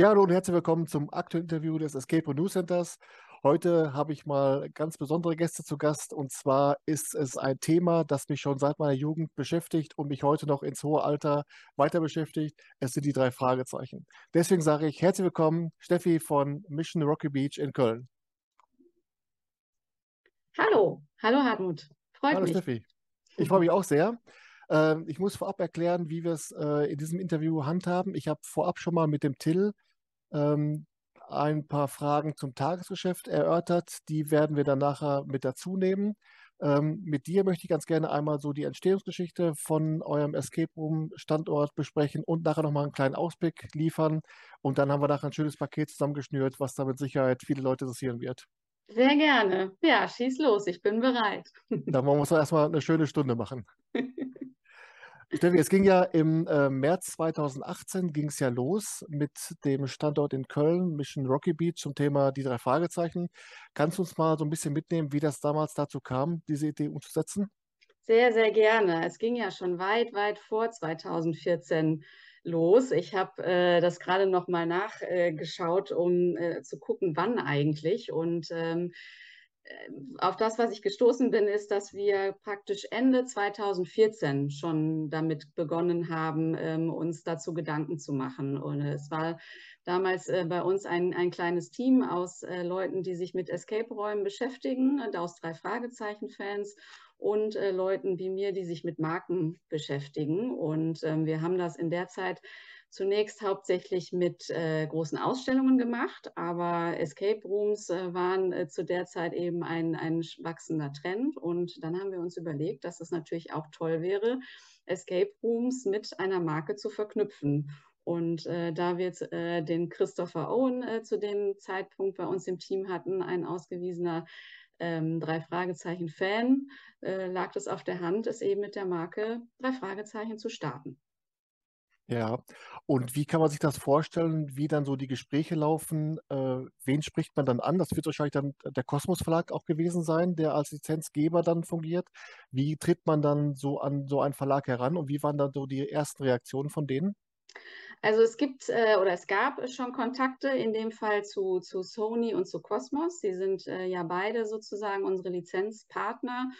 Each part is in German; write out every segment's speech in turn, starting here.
Ja, hallo und herzlich willkommen zum aktuellen Interview des Escape Room News Centers. Heute habe ich mal ganz besondere Gäste zu Gast und zwar ist es ein Thema, das mich schon seit meiner Jugend beschäftigt und mich heute noch ins hohe Alter weiter beschäftigt. Es sind die drei Fragezeichen. Deswegen sage ich herzlich willkommen, Steffi von Mission Rocky Beach in Köln. Hallo, hallo Hartmut. Freut hallo mich. Steffi. Ich freue mich auch sehr. Ähm, ich muss vorab erklären, wie wir es äh, in diesem Interview handhaben. Ich habe vorab schon mal mit dem Till ähm, ein paar Fragen zum Tagesgeschäft erörtert. Die werden wir dann nachher mit dazu nehmen. Ähm, mit dir möchte ich ganz gerne einmal so die Entstehungsgeschichte von eurem Escape Room Standort besprechen und nachher nochmal einen kleinen Ausblick liefern. Und dann haben wir nachher ein schönes Paket zusammengeschnürt, was da mit Sicherheit viele Leute interessieren wird. Sehr gerne. Ja, schieß los, ich bin bereit. Dann wollen wir uns erstmal eine schöne Stunde machen. Steffi, es ging ja im äh, März 2018 ging es ja los mit dem Standort in Köln, Mission Rocky Beach zum Thema die drei Fragezeichen. Kannst du uns mal so ein bisschen mitnehmen, wie das damals dazu kam, diese Idee umzusetzen? Sehr, sehr gerne. Es ging ja schon weit, weit vor 2014 los. Ich habe äh, das gerade noch mal nachgeschaut, äh, um äh, zu gucken, wann eigentlich. Und ähm, auf das, was ich gestoßen bin, ist, dass wir praktisch Ende 2014 schon damit begonnen haben, ähm, uns dazu Gedanken zu machen. Und es war damals äh, bei uns ein, ein kleines Team aus äh, Leuten, die sich mit Escape-Räumen beschäftigen aus drei Fragezeichen-Fans und äh, Leuten wie mir, die sich mit Marken beschäftigen. Und ähm, wir haben das in der Zeit zunächst hauptsächlich mit äh, großen Ausstellungen gemacht, aber Escape Rooms äh, waren äh, zu der Zeit eben ein, ein wachsender Trend. Und dann haben wir uns überlegt, dass es natürlich auch toll wäre, Escape Rooms mit einer Marke zu verknüpfen. Und äh, da wir äh, den Christopher Owen äh, zu dem Zeitpunkt bei uns im Team hatten, ein ausgewiesener ähm, drei Fragezeichen Fan, äh, lag es auf der Hand, es eben mit der Marke drei Fragezeichen zu starten. Ja, und wie kann man sich das vorstellen, wie dann so die Gespräche laufen? Äh, wen spricht man dann an? Das wird wahrscheinlich dann der Kosmos Verlag auch gewesen sein, der als Lizenzgeber dann fungiert. Wie tritt man dann so an so einen Verlag heran und wie waren dann so die ersten Reaktionen von denen? Also es gibt äh, oder es gab schon Kontakte, in dem Fall zu, zu Sony und zu Cosmos. Sie sind äh, ja beide sozusagen unsere Lizenzpartner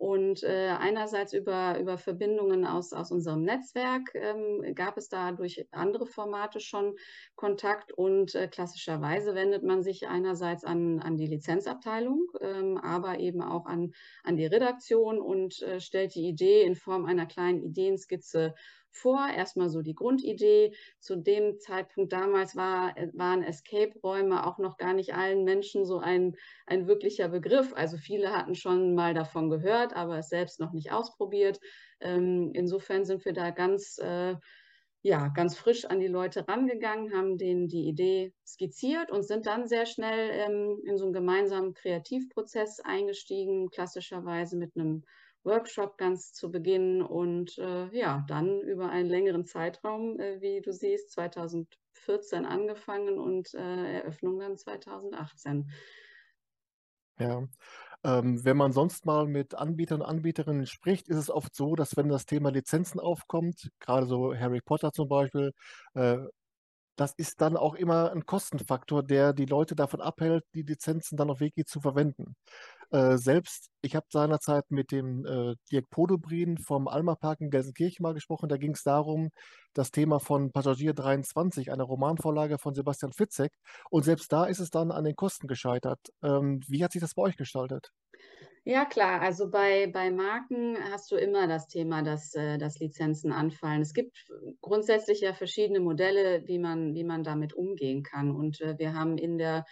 und äh, einerseits über, über Verbindungen aus, aus unserem Netzwerk ähm, gab es da durch andere Formate schon Kontakt. Und äh, klassischerweise wendet man sich einerseits an, an die Lizenzabteilung, ähm, aber eben auch an, an die Redaktion und äh, stellt die Idee in Form einer kleinen Ideenskizze vor. Erstmal so die Grundidee. Zu dem Zeitpunkt damals war, äh, waren Escape-Räume auch noch gar nicht allen Menschen so ein, ein wirklicher Begriff. Also viele hatten schon mal davon gehört, aber es selbst noch nicht ausprobiert. Ähm, insofern sind wir da ganz, äh, ja, ganz frisch an die Leute rangegangen, haben denen die Idee skizziert und sind dann sehr schnell ähm, in so einen gemeinsamen Kreativprozess eingestiegen, klassischerweise mit einem Workshop ganz zu Beginn und äh, ja, dann über einen längeren Zeitraum, äh, wie du siehst, 2014 angefangen und äh, Eröffnung dann 2018. Ja, ähm, wenn man sonst mal mit Anbietern und Anbieterinnen spricht, ist es oft so, dass wenn das Thema Lizenzen aufkommt, gerade so Harry Potter zum Beispiel, äh, das ist dann auch immer ein Kostenfaktor, der die Leute davon abhält, die Lizenzen dann auf Wiki zu verwenden. Äh, selbst, ich habe seinerzeit mit dem äh, Dirk Podobrin vom Alma Park in Gelsenkirchen mal gesprochen. Da ging es darum, das Thema von Passagier 23, einer Romanvorlage von Sebastian Fitzek. Und selbst da ist es dann an den Kosten gescheitert. Ähm, wie hat sich das bei euch gestaltet? Ja, klar. Also bei, bei Marken hast du immer das Thema, dass, äh, dass Lizenzen anfallen. Es gibt grundsätzlich ja verschiedene Modelle, wie man, wie man damit umgehen kann. Und äh, wir haben in der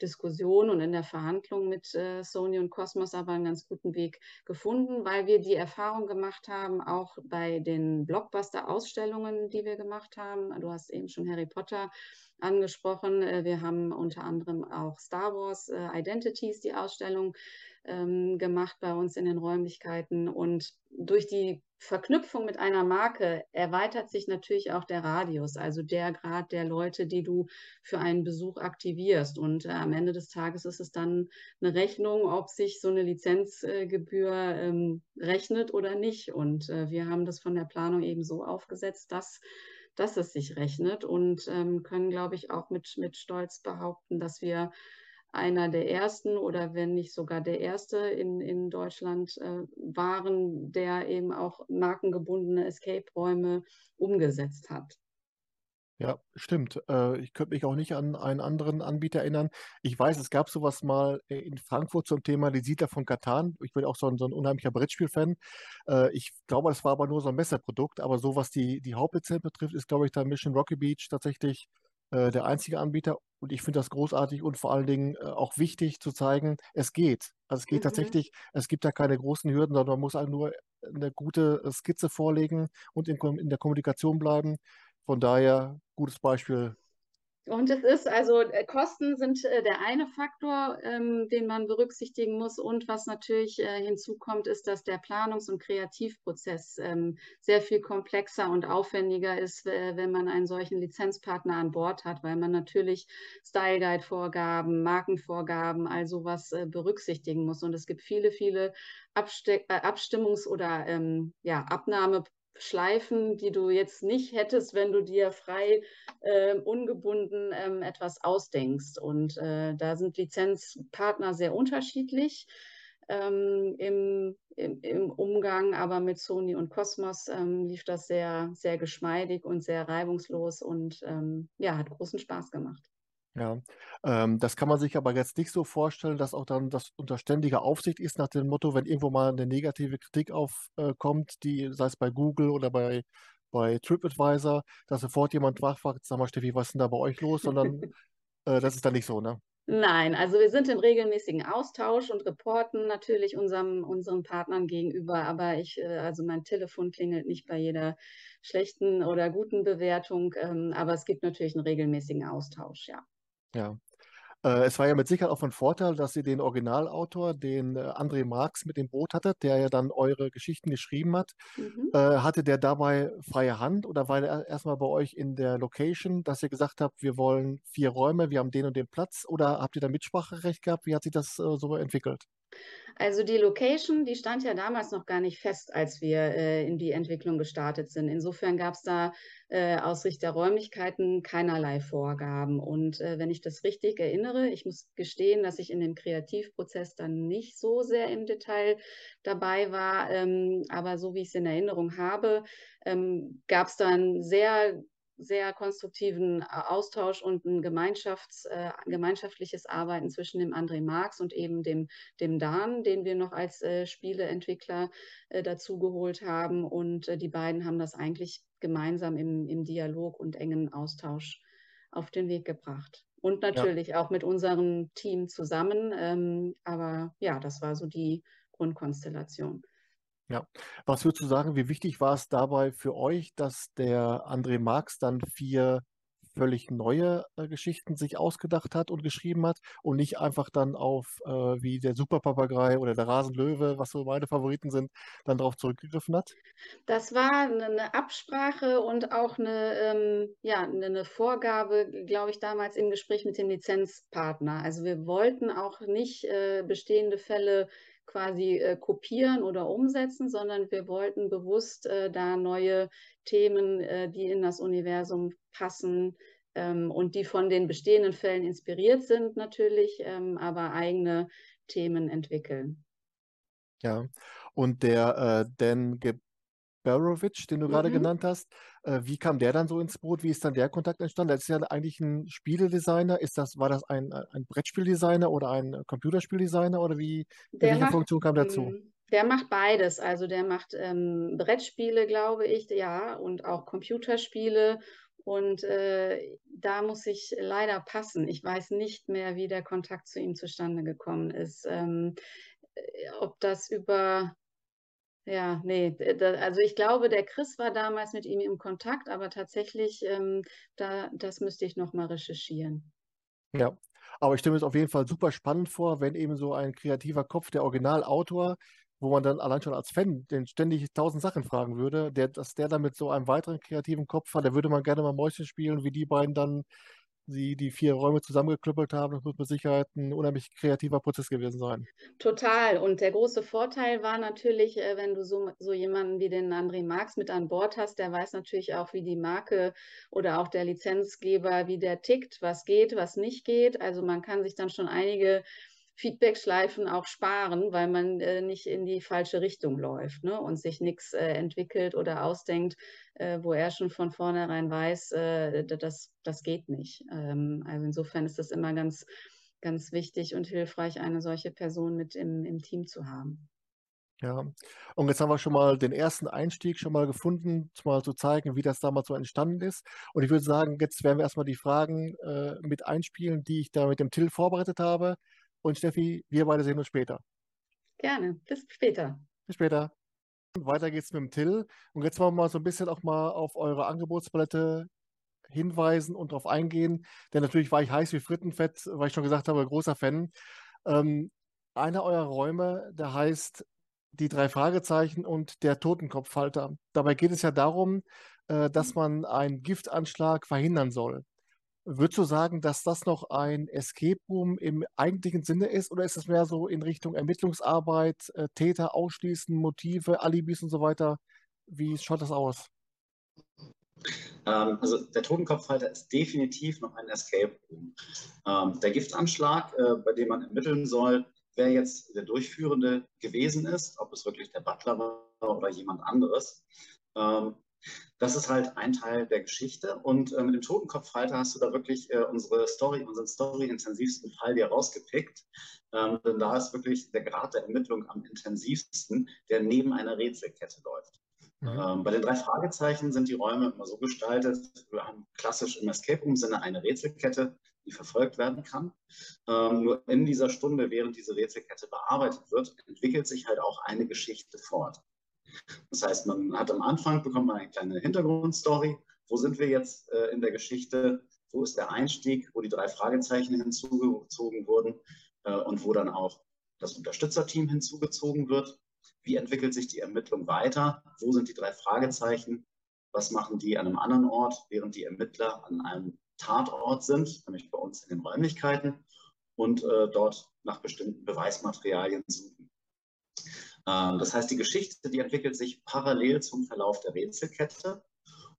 Diskussion und in der Verhandlung mit äh, Sony und Cosmos aber einen ganz guten Weg gefunden, weil wir die Erfahrung gemacht haben, auch bei den Blockbuster-Ausstellungen, die wir gemacht haben. Du hast eben schon Harry Potter angesprochen. Äh, wir haben unter anderem auch Star Wars äh, Identities, die Ausstellung ähm, gemacht bei uns in den Räumlichkeiten. Und durch die Verknüpfung mit einer Marke erweitert sich natürlich auch der Radius, also der Grad der Leute, die du für einen Besuch aktivierst. Und äh, am Ende des Tages ist es dann eine Rechnung, ob sich so eine Lizenzgebühr äh, ähm, rechnet oder nicht. Und äh, wir haben das von der Planung eben so aufgesetzt, dass dass es sich rechnet und ähm, können, glaube ich, auch mit, mit Stolz behaupten, dass wir einer der ersten oder wenn nicht sogar der erste in, in Deutschland äh, waren, der eben auch markengebundene Escape-Räume umgesetzt hat. Ja, stimmt. Äh, ich könnte mich auch nicht an einen anderen Anbieter erinnern. Ich weiß, es gab sowas mal äh, in Frankfurt zum Thema Die Siedler von Catan. Ich bin auch so ein, so ein unheimlicher Brettspiel-Fan. Äh, ich glaube, das war aber nur so ein Messerprodukt. Aber so was die, die Hauptlizenz betrifft, ist, glaube ich, da Mission Rocky Beach tatsächlich der einzige Anbieter. Und ich finde das großartig und vor allen Dingen äh, auch wichtig zu zeigen, es geht. Also es geht mhm. tatsächlich, es gibt da keine großen Hürden, sondern man muss halt nur eine gute Skizze vorlegen und in, in der Kommunikation bleiben. Von daher, gutes Beispiel und es ist also, äh, Kosten sind äh, der eine Faktor, ähm, den man berücksichtigen muss. Und was natürlich äh, hinzukommt, ist, dass der Planungs- und Kreativprozess ähm, sehr viel komplexer und aufwendiger ist, äh, wenn man einen solchen Lizenzpartner an Bord hat, weil man natürlich Style Guide-Vorgaben, Markenvorgaben, all sowas äh, berücksichtigen muss. Und es gibt viele, viele Abste äh, Abstimmungs- oder ähm, ja, Abnahme Schleifen, die du jetzt nicht hättest, wenn du dir frei, äh, ungebunden ähm, etwas ausdenkst. Und äh, da sind Lizenzpartner sehr unterschiedlich ähm, im, im, im, Umgang, aber mit Sony und Cosmos ähm, lief das sehr, sehr geschmeidig und sehr reibungslos und ähm, ja, hat großen Spaß gemacht. Ja, ähm, das kann man sich aber jetzt nicht so vorstellen, dass auch dann das unter ständiger Aufsicht ist, nach dem Motto, wenn irgendwo mal eine negative Kritik aufkommt, äh, die, sei es bei Google oder bei, bei TripAdvisor, dass sofort jemand nachfragt, sag mal, Steffi, was ist denn da bei euch los? Sondern äh, das ist dann nicht so, ne? Nein, also wir sind im regelmäßigen Austausch und reporten natürlich unserem, unseren Partnern gegenüber, aber ich, äh, also mein Telefon klingelt nicht bei jeder schlechten oder guten Bewertung, ähm, aber es gibt natürlich einen regelmäßigen Austausch, ja. Ja. Äh, es war ja mit Sicherheit auch von Vorteil, dass ihr den Originalautor, den äh, André Marx, mit dem Boot hattet, der ja dann eure Geschichten geschrieben hat. Mhm. Äh, hatte der dabei freie Hand oder war er erstmal bei euch in der Location, dass ihr gesagt habt, wir wollen vier Räume, wir haben den und den Platz oder habt ihr da Mitspracherecht gehabt? Wie hat sich das so entwickelt? Also die Location, die stand ja damals noch gar nicht fest, als wir äh, in die Entwicklung gestartet sind. Insofern gab es da äh, aus Sicht der Räumlichkeiten keinerlei Vorgaben. Und äh, wenn ich das richtig erinnere, ich muss gestehen, dass ich in dem Kreativprozess dann nicht so sehr im Detail dabei war, ähm, aber so wie ich es in Erinnerung habe, ähm, gab es dann sehr sehr konstruktiven äh, Austausch und ein Gemeinschafts-, äh, gemeinschaftliches Arbeiten zwischen dem André Marx und eben dem, dem Dan, den wir noch als äh, Spieleentwickler äh, dazugeholt haben. Und äh, die beiden haben das eigentlich gemeinsam im, im Dialog und engen Austausch auf den Weg gebracht. Und natürlich ja. auch mit unserem Team zusammen. Ähm, aber ja, das war so die Grundkonstellation. Ja. Was würdest du sagen, wie wichtig war es dabei für euch, dass der André Marx dann vier völlig neue äh, Geschichten sich ausgedacht hat und geschrieben hat und nicht einfach dann auf äh, wie der Superpapagei oder der Rasenlöwe, was so meine Favoriten sind, dann darauf zurückgegriffen hat? Das war eine Absprache und auch eine, ähm, ja, eine Vorgabe, glaube ich, damals im Gespräch mit dem Lizenzpartner. Also wir wollten auch nicht äh, bestehende Fälle quasi äh, kopieren oder umsetzen, sondern wir wollten bewusst äh, da neue Themen, äh, die in das Universum passen ähm, und die von den bestehenden Fällen inspiriert sind natürlich, ähm, aber eigene Themen entwickeln. Ja, und der äh, Dan Barovic, den du gerade mhm. genannt hast. Äh, wie kam der dann so ins Boot? Wie ist dann der Kontakt entstanden? Das ist ja eigentlich ein Spieledesigner. Ist das, war das ein, ein Brettspieldesigner oder ein Computerspieldesigner oder wie, der welche macht, Funktion kam dazu? Mm, der macht beides. Also der macht ähm, Brettspiele, glaube ich, ja, und auch Computerspiele. Und äh, da muss ich leider passen. Ich weiß nicht mehr, wie der Kontakt zu ihm zustande gekommen ist. Ähm, äh, ob das über ja, nee, also ich glaube, der Chris war damals mit ihm im Kontakt, aber tatsächlich, ähm, da, das müsste ich nochmal recherchieren. Ja, aber ich stelle mir es auf jeden Fall super spannend vor, wenn eben so ein kreativer Kopf, der Originalautor, wo man dann allein schon als Fan den ständig tausend Sachen fragen würde, der, dass der dann mit so einem weiteren kreativen Kopf hat, da würde man gerne mal Mäuschen spielen, wie die beiden dann Sie die vier Räume zusammengeklöppelt haben. Das muss mit Sicherheit ein unheimlich kreativer Prozess gewesen sein. Total. Und der große Vorteil war natürlich, äh, wenn du so, so jemanden wie den André Marx mit an Bord hast, der weiß natürlich auch, wie die Marke oder auch der Lizenzgeber, wie der tickt, was geht, was nicht geht. Also man kann sich dann schon einige Feedback-Schleifen auch sparen, weil man äh, nicht in die falsche Richtung läuft ne? und sich nichts äh, entwickelt oder ausdenkt, äh, wo er schon von vornherein weiß, äh, das, das geht nicht. Ähm, also insofern ist das immer ganz, ganz wichtig und hilfreich, eine solche Person mit im, im Team zu haben. Ja, und jetzt haben wir schon mal den ersten Einstieg schon mal gefunden, mal zu zeigen, wie das damals so entstanden ist. Und ich würde sagen, jetzt werden wir erstmal die Fragen äh, mit einspielen, die ich da mit dem Till vorbereitet habe. Und Steffi, wir beide sehen uns später. Gerne, bis später. Bis später. Und weiter geht's mit dem Till. Und jetzt wollen wir mal so ein bisschen auch mal auf eure Angebotspalette hinweisen und darauf eingehen. Denn natürlich war ich heiß wie Frittenfett, weil ich schon gesagt habe, großer Fan. Ähm, einer eurer Räume, der heißt die drei Fragezeichen und der Totenkopfhalter. Dabei geht es ja darum, äh, dass man einen Giftanschlag verhindern soll. Würdest du sagen, dass das noch ein Escape Room im eigentlichen Sinne ist oder ist es mehr so in Richtung Ermittlungsarbeit, äh, Täter ausschließen, Motive, Alibis und so weiter? Wie schaut das aus? Ähm, also der Totenkopfhalter ist definitiv noch ein Escape Room. Ähm, der Giftanschlag, äh, bei dem man ermitteln soll, wer jetzt der Durchführende gewesen ist, ob es wirklich der Butler war oder jemand anderes. Ähm, das ist halt ein Teil der Geschichte. Und äh, mit dem Totenkopfhalter hast du da wirklich äh, unsere Story, unseren story-intensivsten Fall dir rausgepickt. Ähm, denn da ist wirklich der Grad der Ermittlung am intensivsten, der neben einer Rätselkette läuft. Mhm. Ähm, bei den drei Fragezeichen sind die Räume immer so gestaltet, wir haben klassisch im Escape Room-Sinne eine Rätselkette, die verfolgt werden kann. Ähm, nur in dieser Stunde, während diese Rätselkette bearbeitet wird, entwickelt sich halt auch eine Geschichte fort. Das heißt, man hat am Anfang, bekommt man eine kleine Hintergrundstory. Wo sind wir jetzt äh, in der Geschichte? Wo ist der Einstieg, wo die drei Fragezeichen hinzugezogen wurden äh, und wo dann auch das Unterstützerteam hinzugezogen wird? Wie entwickelt sich die Ermittlung weiter? Wo sind die drei Fragezeichen? Was machen die an einem anderen Ort, während die Ermittler an einem Tatort sind, nämlich bei uns in den Räumlichkeiten und äh, dort nach bestimmten Beweismaterialien suchen? Ähm, das heißt, die Geschichte, die entwickelt sich parallel zum Verlauf der Rätselkette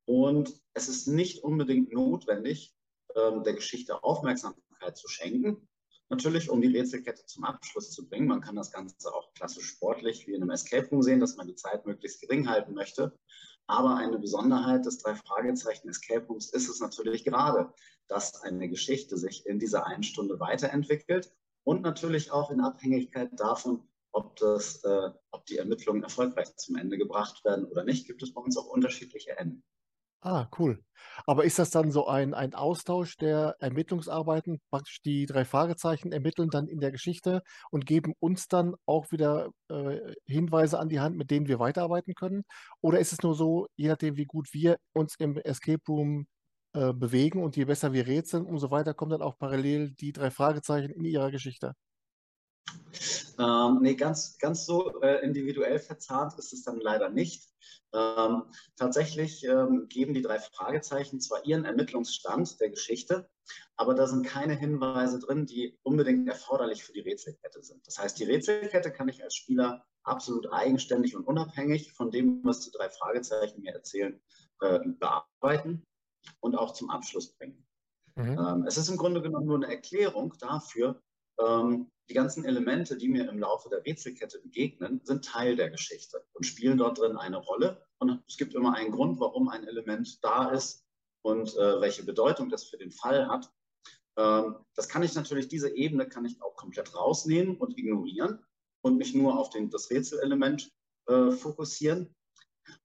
und es ist nicht unbedingt notwendig, ähm, der Geschichte Aufmerksamkeit zu schenken. Natürlich, um die Rätselkette zum Abschluss zu bringen. Man kann das Ganze auch klassisch sportlich wie in einem Escape Room sehen, dass man die Zeit möglichst gering halten möchte. Aber eine Besonderheit des drei Fragezeichen Escape Rooms ist es natürlich gerade, dass eine Geschichte sich in dieser einen Stunde weiterentwickelt und natürlich auch in Abhängigkeit davon, ob, das, äh, ob die Ermittlungen erfolgreich zum Ende gebracht werden oder nicht, gibt es bei uns auch unterschiedliche Enden. Ah, cool. Aber ist das dann so ein, ein Austausch der Ermittlungsarbeiten? Praktisch die drei Fragezeichen ermitteln dann in der Geschichte und geben uns dann auch wieder äh, Hinweise an die Hand, mit denen wir weiterarbeiten können? Oder ist es nur so, je nachdem, wie gut wir uns im Escape Room äh, bewegen und je besser wir rätseln, umso weiter kommen dann auch parallel die drei Fragezeichen in ihrer Geschichte? Ähm, nee, ganz, ganz so äh, individuell verzahnt ist es dann leider nicht. Ähm, tatsächlich ähm, geben die drei Fragezeichen zwar ihren Ermittlungsstand der Geschichte, aber da sind keine Hinweise drin, die unbedingt erforderlich für die Rätselkette sind. Das heißt, die Rätselkette kann ich als Spieler absolut eigenständig und unabhängig von dem, was die drei Fragezeichen mir erzählen, äh, bearbeiten und auch zum Abschluss bringen. Mhm. Ähm, es ist im Grunde genommen nur eine Erklärung dafür, ähm, die ganzen Elemente, die mir im Laufe der Rätselkette begegnen, sind Teil der Geschichte und spielen dort drin eine Rolle. Und es gibt immer einen Grund, warum ein Element da ist und äh, welche Bedeutung das für den Fall hat. Ähm, das kann ich natürlich, diese Ebene kann ich auch komplett rausnehmen und ignorieren und mich nur auf den, das Rätselelement äh, fokussieren.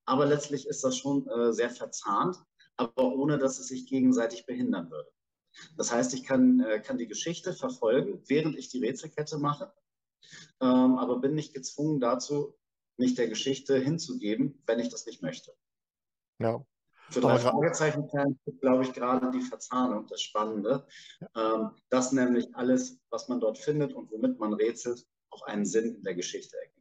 Aber letztlich ist das schon äh, sehr verzahnt, aber ohne dass es sich gegenseitig behindern würde. Das heißt, ich kann, äh, kann die Geschichte verfolgen, während ich die Rätselkette mache, ähm, aber bin nicht gezwungen dazu, mich der Geschichte hinzugeben, wenn ich das nicht möchte. Ja. Für drei Fragezeichen glaube ich, gerade die Verzahnung das Spannende, ähm, dass nämlich alles, was man dort findet und womit man rätselt, auch einen Sinn in der Geschichte ergibt.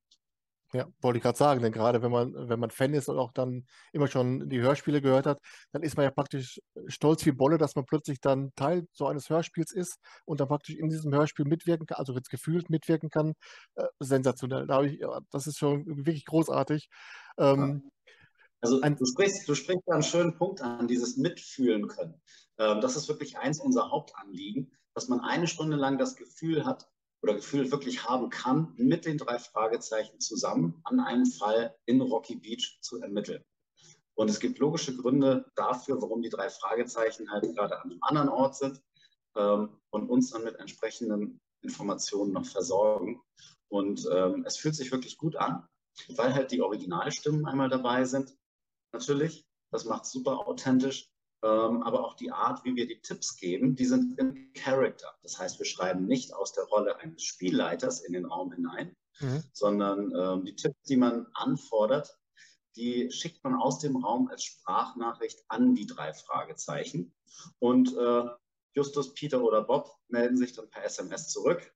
Ja, wollte ich gerade sagen, denn gerade wenn man, wenn man Fan ist und auch dann immer schon die Hörspiele gehört hat, dann ist man ja praktisch stolz wie Bolle, dass man plötzlich dann Teil so eines Hörspiels ist und dann praktisch in diesem Hörspiel mitwirken kann, also jetzt gefühlt mitwirken kann. Äh, sensationell. Da ich, ja, das ist schon wirklich großartig. Ähm, also du sprichst, du sprichst da einen schönen Punkt an, dieses Mitfühlen können. Ähm, das ist wirklich eins unserer Hauptanliegen, dass man eine Stunde lang das Gefühl hat, oder Gefühl wirklich haben kann, mit den drei Fragezeichen zusammen an einem Fall in Rocky Beach zu ermitteln. Und es gibt logische Gründe dafür, warum die drei Fragezeichen halt gerade an einem anderen Ort sind ähm, und uns dann mit entsprechenden Informationen noch versorgen. Und ähm, es fühlt sich wirklich gut an, weil halt die Originalstimmen einmal dabei sind. Natürlich, das macht super authentisch aber auch die Art, wie wir die Tipps geben, die sind im Character. Das heißt, wir schreiben nicht aus der Rolle eines Spielleiters in den Raum hinein, mhm. sondern ähm, die Tipps, die man anfordert, die schickt man aus dem Raum als Sprachnachricht an die drei Fragezeichen. Und äh, Justus, Peter oder Bob melden sich dann per SMS zurück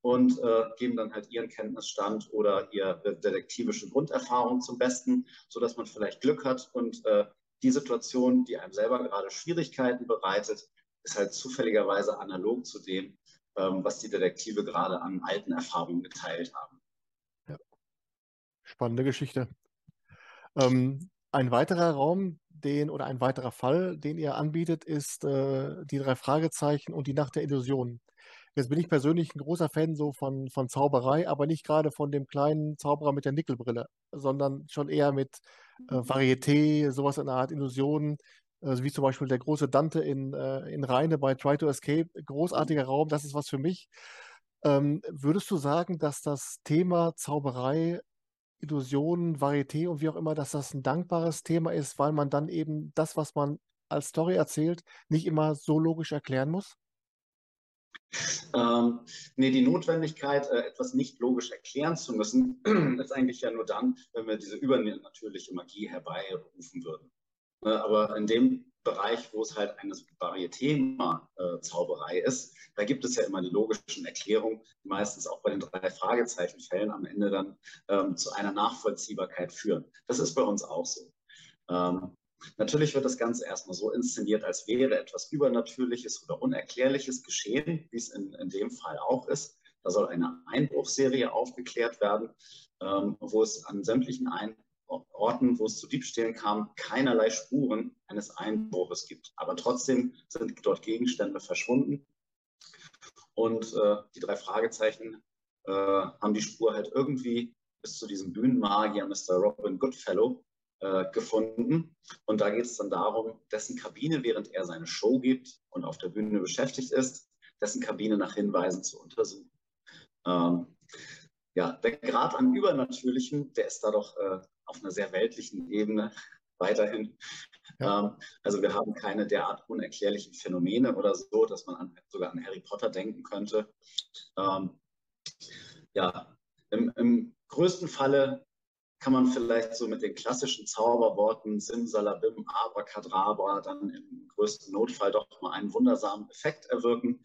und äh, geben dann halt ihren Kenntnisstand oder ihre detektivische Grunderfahrung zum Besten, sodass man vielleicht Glück hat und äh, die Situation, die einem selber gerade Schwierigkeiten bereitet, ist halt zufälligerweise analog zu dem, ähm, was die Detektive gerade an alten Erfahrungen geteilt haben. Ja. Spannende Geschichte. Ähm, ein weiterer Raum, den oder ein weiterer Fall, den ihr anbietet, ist äh, die drei Fragezeichen und die Nacht der Illusionen. Jetzt bin ich persönlich ein großer Fan so von, von Zauberei, aber nicht gerade von dem kleinen Zauberer mit der Nickelbrille, sondern schon eher mit äh, Varieté, sowas in der Art Illusionen, äh, wie zum Beispiel der große Dante in, äh, in Rheine bei Try to Escape. Großartiger Raum, das ist was für mich. Ähm, würdest du sagen, dass das Thema Zauberei, Illusionen, Varieté und wie auch immer, dass das ein dankbares Thema ist, weil man dann eben das, was man als Story erzählt, nicht immer so logisch erklären muss? Ähm, nee, die Notwendigkeit, äh, etwas nicht logisch erklären zu müssen, ist eigentlich ja nur dann, wenn wir diese übernatürliche Magie herbeirufen würden. Äh, aber in dem Bereich, wo es halt eine Varieté-Zauberei ist, da gibt es ja immer die logischen Erklärungen, die meistens auch bei den drei Fragezeichenfällen am Ende dann ähm, zu einer Nachvollziehbarkeit führen. Das ist bei uns auch so. Ähm, Natürlich wird das Ganze erstmal so inszeniert, als wäre etwas Übernatürliches oder Unerklärliches geschehen, wie es in, in dem Fall auch ist. Da soll eine Einbruchserie aufgeklärt werden, ähm, wo es an sämtlichen Ein Orten, wo es zu Diebstählen kam, keinerlei Spuren eines Einbruches gibt. Aber trotzdem sind dort Gegenstände verschwunden. Und äh, die drei Fragezeichen äh, haben die Spur halt irgendwie bis zu diesem Bühnenmagier Mr. Robin Goodfellow gefunden. Und da geht es dann darum, dessen Kabine, während er seine Show gibt und auf der Bühne beschäftigt ist, dessen Kabine nach Hinweisen zu untersuchen. Ähm, ja, der Grad an Übernatürlichen, der ist da doch äh, auf einer sehr weltlichen Ebene weiterhin. Ja. Ähm, also wir haben keine derart unerklärlichen Phänomene oder so, dass man an, sogar an Harry Potter denken könnte. Ähm, ja, im, im größten Falle kann man vielleicht so mit den klassischen Zauberworten Simsalabim, Abracadabra dann im größten Notfall doch mal einen wundersamen Effekt erwirken.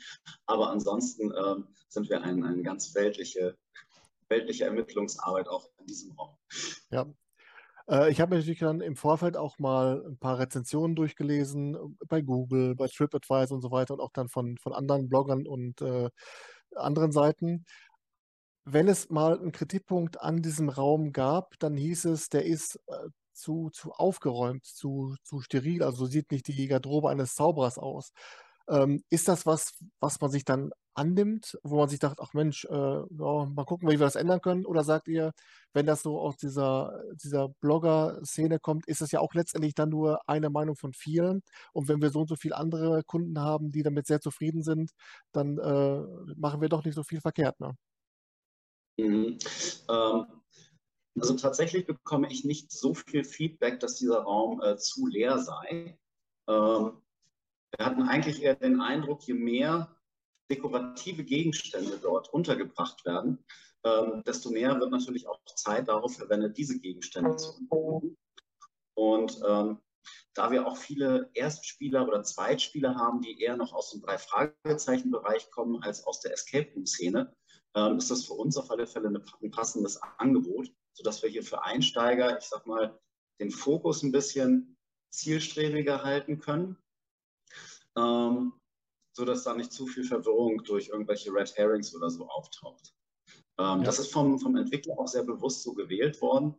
Aber ansonsten ähm, sind wir eine, eine ganz weltliche, weltliche Ermittlungsarbeit auch in diesem Raum. Ja, äh, ich habe mir natürlich dann im Vorfeld auch mal ein paar Rezensionen durchgelesen bei Google, bei TripAdvisor und so weiter und auch dann von, von anderen Bloggern und äh, anderen Seiten wenn es mal einen Kritikpunkt an diesem Raum gab, dann hieß es, der ist äh, zu, zu aufgeräumt, zu, zu steril, also so sieht nicht die Garderobe eines Zauberers aus. Ähm, ist das was, was man sich dann annimmt, wo man sich dacht, ach Mensch, äh, ja, mal gucken, wie wir das ändern können? Oder sagt ihr, wenn das so aus dieser, dieser Blogger-Szene kommt, ist das ja auch letztendlich dann nur eine Meinung von vielen? Und wenn wir so und so viele andere Kunden haben, die damit sehr zufrieden sind, dann äh, machen wir doch nicht so viel verkehrt, ne? Mhm. Ähm, also tatsächlich bekomme ich nicht so viel Feedback, dass dieser Raum äh, zu leer sei. Ähm, wir hatten eigentlich eher den Eindruck, je mehr dekorative Gegenstände dort untergebracht werden, ähm, desto mehr wird natürlich auch Zeit darauf verwendet, diese Gegenstände zu untersuchen. Und ähm, da wir auch viele Erstspieler oder Zweitspieler haben, die eher noch aus dem Drei-Fragezeichen-Bereich kommen als aus der Escape Room-Szene, ähm, ist das für uns auf alle Fälle ein passendes Angebot, sodass wir hier für Einsteiger, ich sag mal, den Fokus ein bisschen zielstrebiger halten können, ähm, sodass da nicht zu viel Verwirrung durch irgendwelche Red Herrings oder so auftaucht. Ähm, ja. Das ist vom, vom Entwickler auch sehr bewusst so gewählt worden.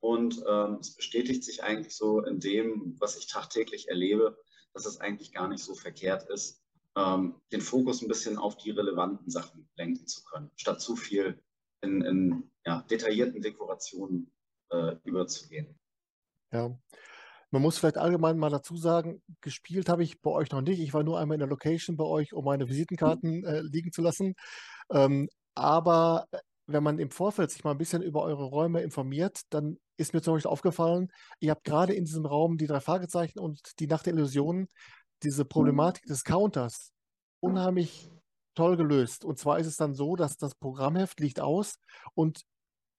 Und ähm, es bestätigt sich eigentlich so in dem, was ich tagtäglich erlebe, dass es eigentlich gar nicht so verkehrt ist, ähm, den Fokus ein bisschen auf die relevanten Sachen lenken zu können, statt zu viel in, in ja, detaillierten Dekorationen äh, überzugehen. Ja. Man muss vielleicht allgemein mal dazu sagen, gespielt habe ich bei euch noch nicht. Ich war nur einmal in der Location bei euch, um meine Visitenkarten äh, liegen zu lassen. Ähm, aber äh, wenn man im Vorfeld sich mal ein bisschen über eure Räume informiert, dann ist mir zum Beispiel aufgefallen, ihr habt gerade in diesem Raum die drei Fragezeichen und die Nacht der Illusionen diese Problematik des Counters unheimlich toll gelöst. Und zwar ist es dann so, dass das Programmheft liegt aus und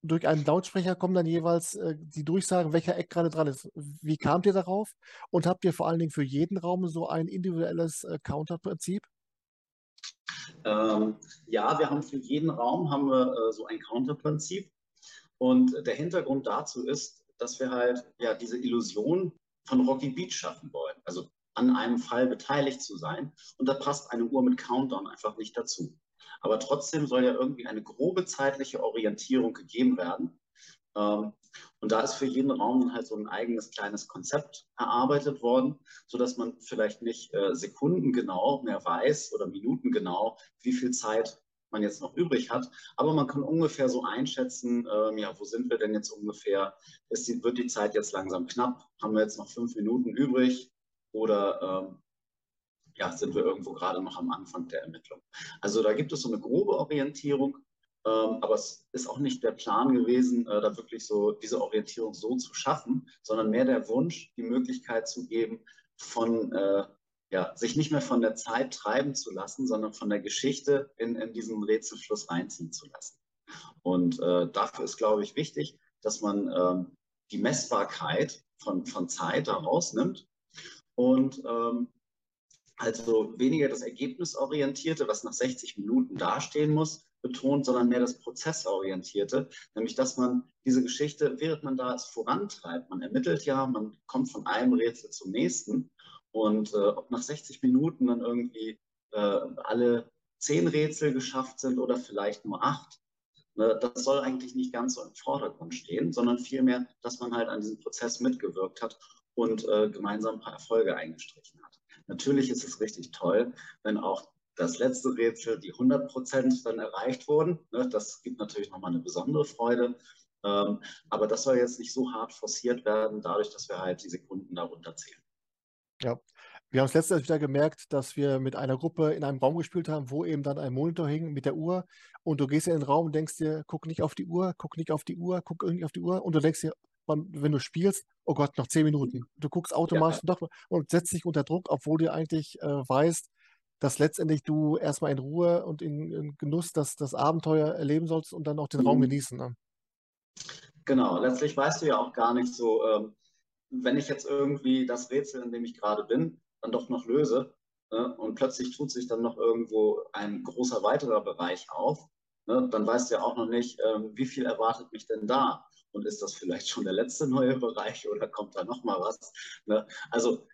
durch einen Lautsprecher kommen dann jeweils äh, die Durchsagen, welcher Eck gerade dran ist. Wie kamt ihr darauf? Und habt ihr vor allen Dingen für jeden Raum so ein individuelles äh, Counter-Prinzip? Ähm, ja, wir haben für jeden Raum haben wir äh, so ein Counter-Prinzip. Und der Hintergrund dazu ist, dass wir halt ja diese Illusion von Rocky Beach schaffen wollen. Also an einem Fall beteiligt zu sein. Und da passt eine Uhr mit Countdown einfach nicht dazu. Aber trotzdem soll ja irgendwie eine grobe zeitliche Orientierung gegeben werden. Ähm, und da ist für jeden Raum halt so ein eigenes kleines Konzept erarbeitet worden, sodass man vielleicht nicht äh, sekundengenau mehr weiß oder minutengenau, wie viel Zeit man jetzt noch übrig hat. Aber man kann ungefähr so einschätzen, ähm, ja, wo sind wir denn jetzt ungefähr? Ist die, wird die Zeit jetzt langsam knapp? Haben wir jetzt noch fünf Minuten übrig? Oder ähm, ja, sind wir irgendwo gerade noch am Anfang der Ermittlung? Also da gibt es so eine grobe Orientierung, ähm, aber es ist auch nicht der Plan gewesen, äh, da wirklich so diese Orientierung so zu schaffen, sondern mehr der Wunsch, die Möglichkeit zu geben, von äh, ja, sich nicht mehr von der Zeit treiben zu lassen, sondern von der Geschichte in, in diesen Rätselfluss reinziehen zu lassen. Und äh, dafür ist, glaube ich, wichtig, dass man ähm, die Messbarkeit von, von Zeit da rausnimmt und ähm, also weniger das Ergebnisorientierte, was nach 60 Minuten dastehen muss, betont, sondern mehr das Prozessorientierte, nämlich dass man diese Geschichte, während man da es vorantreibt, man ermittelt ja, man kommt von einem Rätsel zum nächsten. Und äh, ob nach 60 Minuten dann irgendwie äh, alle zehn Rätsel geschafft sind oder vielleicht nur acht, ne, das soll eigentlich nicht ganz so im Vordergrund stehen, sondern vielmehr, dass man halt an diesem Prozess mitgewirkt hat und äh, gemeinsam ein paar Erfolge eingestrichen hat. Natürlich ist es richtig toll, wenn auch das letzte Rätsel die 100 Prozent dann erreicht wurden. Ne, das gibt natürlich nochmal eine besondere Freude. Ähm, aber das soll jetzt nicht so hart forciert werden, dadurch, dass wir halt die Sekunden darunter zählen. Ja, wir haben es letztes wieder gemerkt, dass wir mit einer Gruppe in einem Raum gespielt haben, wo eben dann ein Monitor hing mit der Uhr und du gehst in den Raum und denkst dir, guck nicht auf die Uhr, guck nicht auf die Uhr, guck irgendwie auf die Uhr und du denkst dir, wenn du spielst, oh Gott, noch zehn Minuten. Du guckst automatisch ja. doch und setzt dich unter Druck, obwohl du eigentlich äh, weißt, dass letztendlich du erstmal in Ruhe und in, in, Genuss das, das Abenteuer erleben sollst und dann auch den mhm. Raum genießen. Ne? Genau, letztlich weißt du ja auch gar nicht so, ähm, wenn ich jetzt irgendwie das Rätsel, in dem ich gerade bin, dann doch noch löse ne, und plötzlich tut sich dann noch irgendwo ein großer weiterer Bereich auf, ne, dann weißt du ja auch noch nicht, ähm, wie viel erwartet mich denn da und ist das vielleicht schon der letzte neue Bereich oder kommt da noch mal was? Ne? Also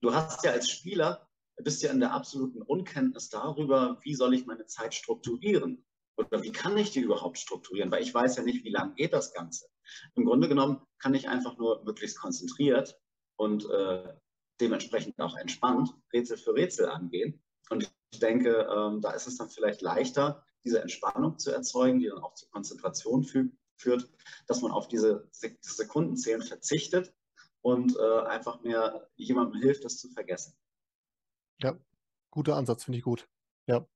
du hast ja als Spieler bist ja in der absoluten Unkenntnis darüber, wie soll ich meine Zeit strukturieren oder wie kann ich die überhaupt strukturieren, weil ich weiß ja nicht, wie lange geht das Ganze. Im Grunde genommen kann ich einfach nur möglichst konzentriert und äh, dementsprechend auch entspannt Rätsel für Rätsel angehen. Und ich denke, ähm, da ist es dann vielleicht leichter, diese Entspannung zu erzeugen, die dann auch zur Konzentration fü führt, dass man auf diese Sekundenzählen verzichtet und äh, einfach mehr jemandem hilft, das zu vergessen. Ja, guter Ansatz, finde ich gut. Ja.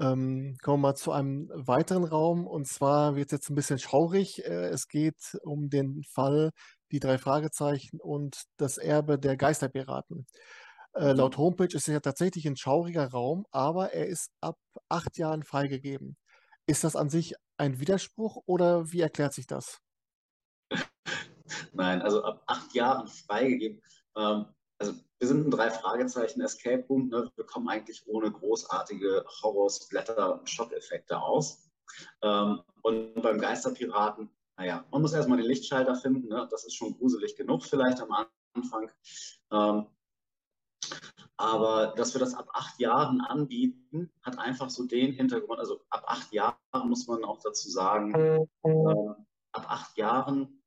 Ähm, kommen wir mal zu einem weiteren Raum und zwar wird es jetzt ein bisschen schaurig. Äh, es geht um den Fall die drei Fragezeichen und das Erbe der Geisterpiraten. Äh, laut. Homepage ist es ja tatsächlich ein schauriger Raum, aber er ist ab acht Jahren freigegeben. Ist das an sich ein Widerspruch oder wie erklärt sich das? Nein, also ab acht Jahren freigegeben. Ähm, also wir sind ein drei Fragezeichen Escape Room. Ne? Wir kommen eigentlich ohne großartige Horror, Splatter und Schockeffekte aus. Ähm, und beim Geisterpiraten naja, man muss erstmal den Lichtschalter finden. Ne? Das ist schon gruselig genug vielleicht am Anfang. Ähm, aber dass wir das ab acht Jahren anbieten, hat einfach so den Hintergrund. Also ab acht Jahren muss man auch dazu sagen, äh, ab acht Jahren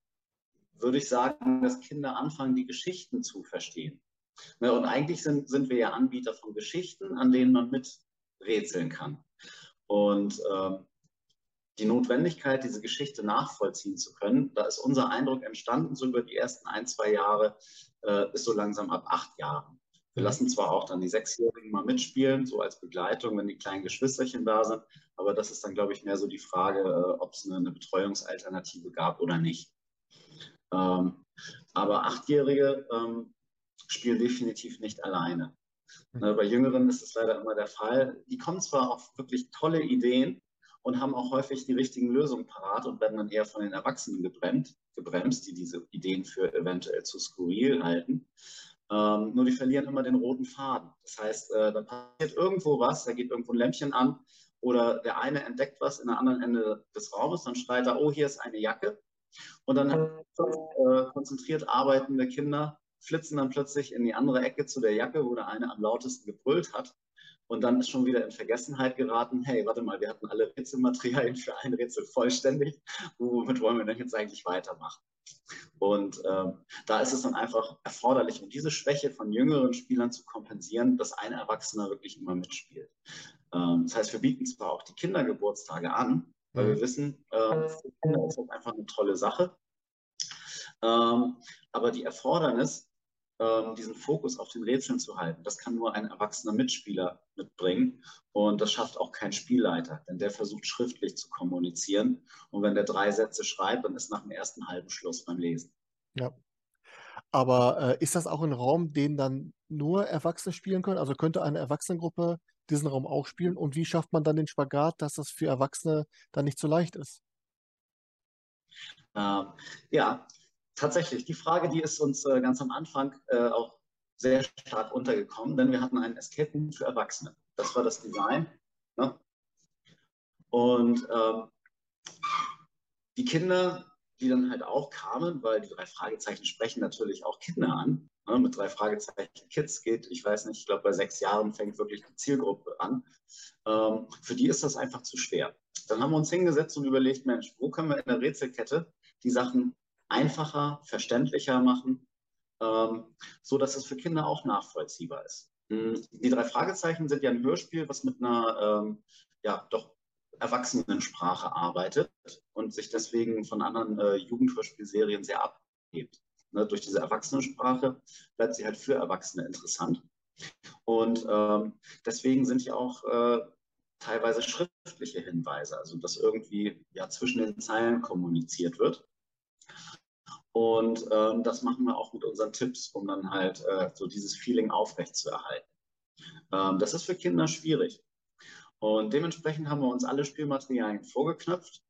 würde ich sagen, dass Kinder anfangen, die Geschichten zu verstehen. Ne, und eigentlich sind, sind wir ja Anbieter von Geschichten, an denen man miträtseln kann. Und ähm, die Notwendigkeit, diese Geschichte nachvollziehen zu können, da ist unser Eindruck entstanden, so über die ersten ein, zwei Jahre, äh, ist so langsam ab acht Jahren. Wir lassen zwar auch dann die Sechsjährigen mal mitspielen, so als Begleitung, wenn die kleinen Geschwisterchen da sind, aber das ist dann, glaube ich, mehr so die Frage, äh, ob es eine, eine, Betreuungsalternative gab oder nicht. Ähm, aber Achtjährige ähm, spielen definitiv nicht alleine. Mhm. Ne, bei Jüngeren ist es leider immer der Fall. Die kommen zwar auf wirklich tolle Ideen, und haben auch häufig die richtigen Lösungen parat und werden dann eher von den Erwachsenen gebremst, gebremst die diese Ideen für eventuell zu skurril halten. Ähm, nur die verlieren immer den roten Faden. Das heißt, äh, dann passiert irgendwo was, da geht irgendwo ein Lämpchen an oder der eine entdeckt was in der anderen Ende des Raumes, dann schreit er, oh, hier ist eine Jacke. Und dann äh, konzentriert arbeitende Kinder flitzen dann plötzlich in die andere Ecke zu der Jacke, wo der eine am lautesten gebrüllt hat. Und dann ist schon wieder in Vergessenheit geraten, hey, warte mal, wir hatten alle Rätselmaterialien für ein Rätsel vollständig. Womit wollen wir denn jetzt eigentlich weitermachen? Und ähm, da ist es dann einfach erforderlich, um diese Schwäche von jüngeren Spielern zu kompensieren, dass ein Erwachsener wirklich immer mitspielt. Ähm, das heißt, wir bieten zwar auch die Kindergeburtstage an, weil wir mhm. wissen, äh, für Kinder ist das einfach eine tolle Sache. Ähm, aber die Erfordernis, ähm, diesen Fokus auf den Rätseln zu halten. Das kann nur ein erwachsener Mitspieler mitbringen und das schafft auch kein Spielleiter, denn der versucht schriftlich zu kommunizieren und wenn der drei Sätze schreibt, dann ist nach dem ersten halben Schluss beim Lesen. Ja. Aber äh, ist das auch ein Raum, den dann nur Erwachsene spielen können? Also könnte eine Erwachsenengruppe diesen Raum auch spielen? Und wie schafft man dann den Spagat, dass das für Erwachsene dann nicht so leicht ist? Ähm, ja, tatsächlich, die Frage, die ist uns äh, ganz am Anfang äh, auch sehr stark untergekommen, denn wir hatten einen Escape Room für Erwachsene. Das war das Design. Ne? Und ähm, die Kinder, die dann halt auch kamen, weil die drei Fragezeichen sprechen natürlich auch Kinder an. Ne? Mit drei Fragezeichen Kids geht, ich weiß nicht, ich glaube bei sechs Jahren fängt wirklich die Zielgruppe an. Ähm, für die ist das einfach zu schwer. Dann haben wir uns hingesetzt und überlegt, Mensch, wo können wir in der Rätselkette die Sachen einfacher, verständlicher machen, ähm, so dass es für Kinder auch nachvollziehbar ist. Hm, die drei Fragezeichen sind ja ein Hörspiel, was mit einer ähm, ja doch Erwachsenensprache arbeitet und sich deswegen von anderen äh, Jugendhörspielserien sehr abhebt. Ne, durch diese Erwachsenensprache bleibt sie halt für Erwachsene interessant. Und ähm, deswegen sind ja auch äh, teilweise schriftliche Hinweise, also dass irgendwie ja zwischen den Zeilen kommuniziert wird. Und ähm, das machen wir auch mit unseren Tipps, um dann halt äh, so dieses Feeling aufrechtzuerhalten. Ähm, das ist für Kinder schwierig. Und dementsprechend haben wir uns alle Spielmaterialien vorgeknöpft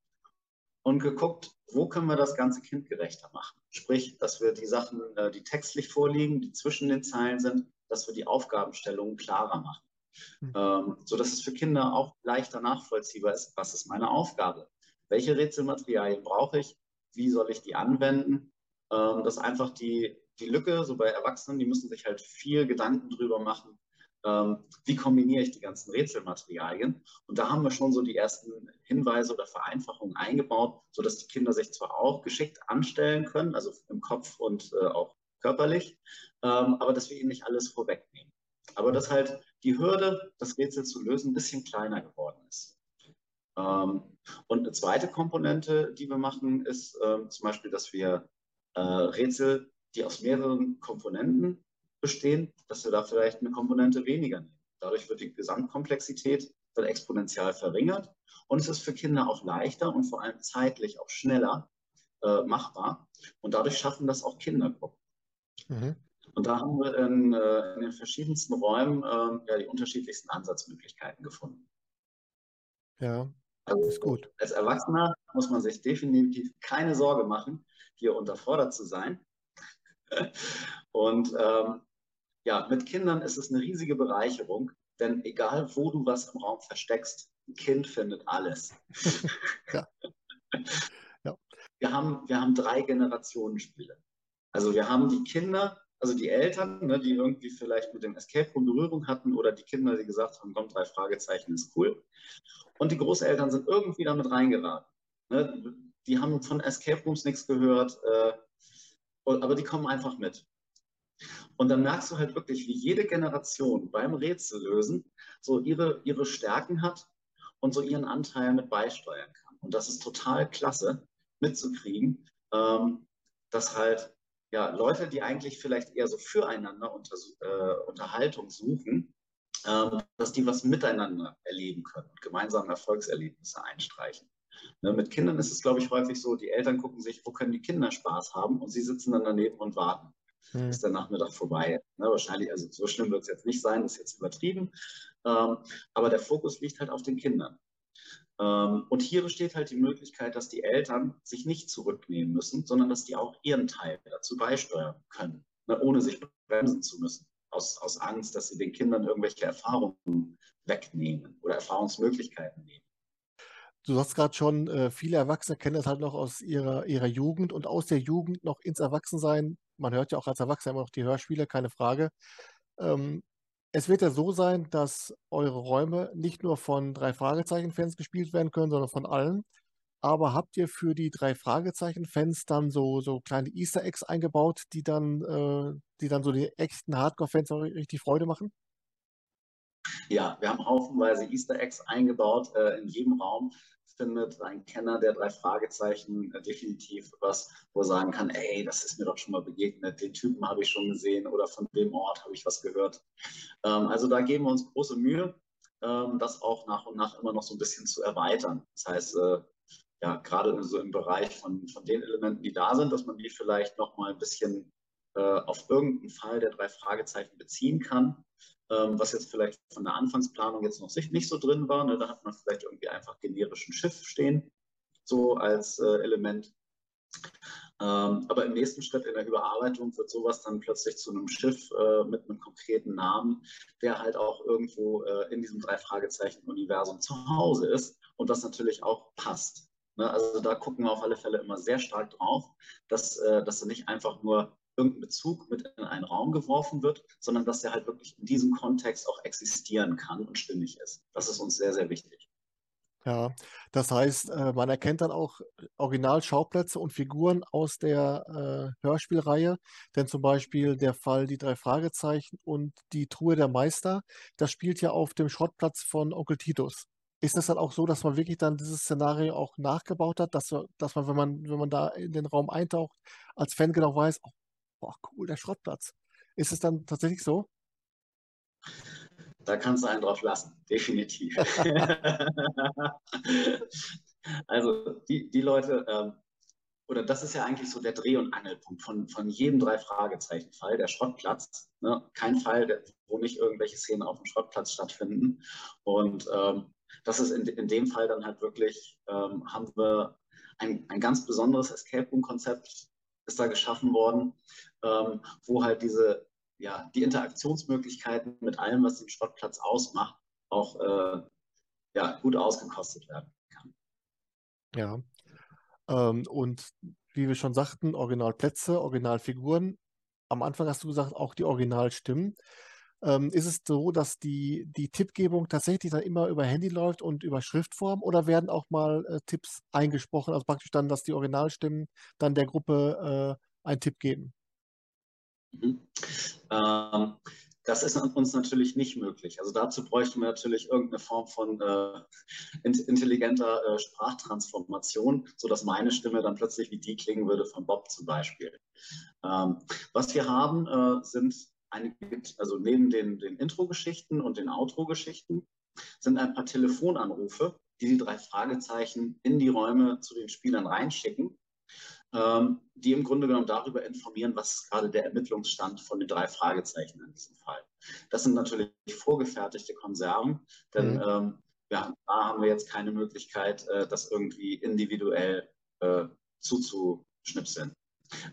und geguckt, wo können wir das Ganze kindgerechter machen. Sprich, dass wir die Sachen, äh, die textlich vorliegen, die zwischen den Zeilen sind, dass wir die Aufgabenstellungen klarer machen. Mhm. Ähm, so dass es für Kinder auch leichter nachvollziehbar ist, was ist meine Aufgabe? Welche Rätselmaterialien brauche ich? Wie soll ich die anwenden? Ähm, dass einfach die, die Lücke, so bei Erwachsenen, die müssen sich halt viel Gedanken drüber machen, ähm, wie kombiniere ich die ganzen Rätselmaterialien. Und da haben wir schon so die ersten Hinweise oder Vereinfachungen eingebaut, sodass die Kinder sich zwar auch geschickt anstellen können, also im Kopf und äh, auch körperlich, ähm, aber dass wir ihnen nicht alles vorwegnehmen. Aber dass halt die Hürde, das Rätsel zu lösen, ein bisschen kleiner geworden ist. Ähm, und eine zweite Komponente, die wir machen, ist ähm, zum Beispiel, dass wir äh, Rätsel, die aus mehreren Komponenten bestehen, dass wir da vielleicht eine Komponente weniger nehmen. Dadurch wird die Gesamtkomplexität dann exponentiell verringert und es ist für Kinder auch leichter und vor allem zeitlich auch schneller äh, machbar. Und dadurch schaffen das auch Kindergruppen. Mhm. Und da haben wir in, äh, in den verschiedensten Räumen äh, ja, die unterschiedlichsten Ansatzmöglichkeiten gefunden. Ja, also, ist gut. Als Erwachsener muss man sich definitiv keine Sorge machen, hier unterfordert zu sein. Und ähm, ja, mit Kindern ist es eine riesige Bereicherung, denn egal wo du was im Raum versteckst, ein Kind findet alles. ja. ja. wir haben, wir haben drei Generationenspiele. Also wir haben die Kinder, also die Eltern, ne, die irgendwie vielleicht mit dem Escape Room Berührung hatten oder die Kinder, die gesagt haben, komm, drei Fragezeichen ist cool. Und die Großeltern sind irgendwie damit reingeraten. Ne? Die haben von Escape Rooms nichts gehört, äh, aber die kommen einfach mit. Und dann merkst du halt wirklich, wie jede Generation beim Rätsellösen so ihre, ihre Stärken hat und so ihren Anteil mit beisteuern kann. Und das ist total klasse mitzukriegen, ähm, dass halt ja, Leute, die eigentlich vielleicht eher so füreinander unter, äh, Unterhaltung suchen, ähm, dass die was miteinander erleben können und gemeinsame Erfolgserlebnisse einstreichen. Ne, mit Kindern ist es, glaube ich, häufig so, die Eltern gucken sich, wo können die Kinder Spaß haben und sie sitzen dann daneben und warten. Hm. Ist der Nachmittag vorbei. Ne, wahrscheinlich, also so schlimm wird es jetzt nicht sein, ist jetzt übertrieben. Ähm, aber der Fokus liegt halt auf den Kindern. Ähm, und hier besteht halt die Möglichkeit, dass die Eltern sich nicht zurücknehmen müssen, sondern dass die auch ihren Teil dazu beisteuern können, ne, ohne sich bremsen zu müssen, aus, aus Angst, dass sie den Kindern irgendwelche Erfahrungen wegnehmen oder Erfahrungsmöglichkeiten nehmen. Du sagst gerade schon, äh, viele Erwachsene kennen das halt noch aus ihrer, ihrer Jugend und aus der Jugend noch ins Erwachsensein. Man hört ja auch als Erwachsener immer noch die Hörspiele, keine Frage. Ähm, es wird ja so sein, dass eure Räume nicht nur von drei Fragezeichen-Fans gespielt werden können, sondern von allen. Aber habt ihr für die drei Fragezeichen-Fans dann so, so kleine Easter Eggs eingebaut, die dann, äh, die dann so die echten Hardcore-Fans richtig Freude machen? Ja, wir haben haufenweise Easter Eggs eingebaut äh, in jedem Raum findet ein Kenner der drei Fragezeichen äh, definitiv was, wo er sagen kann, ey, das ist mir doch schon mal begegnet, den Typen habe ich schon gesehen oder von dem Ort habe ich was gehört. Ähm, also da geben wir uns große Mühe, ähm, das auch nach und nach immer noch so ein bisschen zu erweitern. Das heißt, äh, ja, gerade so im Bereich von, von den Elementen, die da sind, dass man die vielleicht noch mal ein bisschen äh, auf irgendeinen Fall der drei Fragezeichen beziehen kann was jetzt vielleicht von der Anfangsplanung jetzt noch nicht so drin war. Ne? Da hat man vielleicht irgendwie einfach generischen Schiff stehen, so als äh, Element. Ähm, aber im nächsten Schritt in der Überarbeitung wird sowas dann plötzlich zu einem Schiff äh, mit einem konkreten Namen, der halt auch irgendwo äh, in diesem Drei-Fragezeichen-Universum zu Hause ist und das natürlich auch passt. Ne? Also da gucken wir auf alle Fälle immer sehr stark drauf, dass, dass nicht einfach nur irgendein Bezug mit in einen Raum geworfen wird, sondern dass der halt wirklich in diesem Kontext auch existieren kann und stimmig ist. Das ist uns sehr, sehr wichtig. Ja, das heißt, äh, man erkennt dann auch Originalschauplätze und Figuren aus der äh, Hörspielreihe. Denn zum Beispiel der Fall Die drei Fragezeichen und die Truhe der Meister, das spielt ja auf dem Schrottplatz von Onkel Titus. Ist das dann auch so, dass man wirklich dann dieses Szenario auch nachgebaut hat, dass, dass man, wenn man, wenn man da in den Raum eintaucht, als Fan genau weiß, oh, boah, cool, der Schrottplatz. Ist es dann tatsächlich so? Da kannst du einen drauf lassen, definitiv. also die, die Leute, ähm, oder das ist ja eigentlich so der Dreh- und Angelpunkt von, von jedem Drei-Fragezeichen-Fall, der Schrottplatz. Ne? Kein Fall, der, wo nicht irgendwelche Szenen auf dem Schrottplatz stattfinden. Und ähm, das ist in, in dem Fall dann halt wirklich, ähm, haben wir ein, ein ganz besonderes Escape Room-Konzept ist da geschaffen worden, ähm, wo halt diese, ja, die Interaktionsmöglichkeiten mit allem, was den Schrottplatz ausmacht, auch äh, ja, gut ausgekostet werden kann. Ja. Ähm, und wie wir schon sagten, Originalplätze, Originalfiguren. Am Anfang hast du gesagt, auch die Originalstimmen. Ähm, ist es so, dass die, die Tippgebung tatsächlich dann immer über Handy läuft und über Schriftform oder werden auch mal äh, Tipps eingesprochen, also praktisch dann, dass die Originalstimmen dann der Gruppe äh, einen Tipp geben? Mhm. Ähm, das ist uns natürlich nicht möglich. Also dazu bräuchten wir natürlich irgendeine Form von äh, intelligenter äh, Sprachtransformation, sodass meine Stimme dann plötzlich wie die klingen würde von Bob zum Beispiel. Ähm, was wir haben, äh, sind eine, also neben den, den Intro-Geschichten und den Outro-Geschichten sind ein paar Telefonanrufe, die die drei Fragezeichen in die Räume zu den Spielern reinschicken, die im Grunde genommen darüber informieren, was gerade der Ermittlungsstand von den drei Fragezeichen in diesem Fall. Das sind natürlich vorgefertigte Konserven, denn mhm. ähm, ja, da haben wir jetzt keine Möglichkeit, äh, das irgendwie individuell äh, zuzuschnipseln.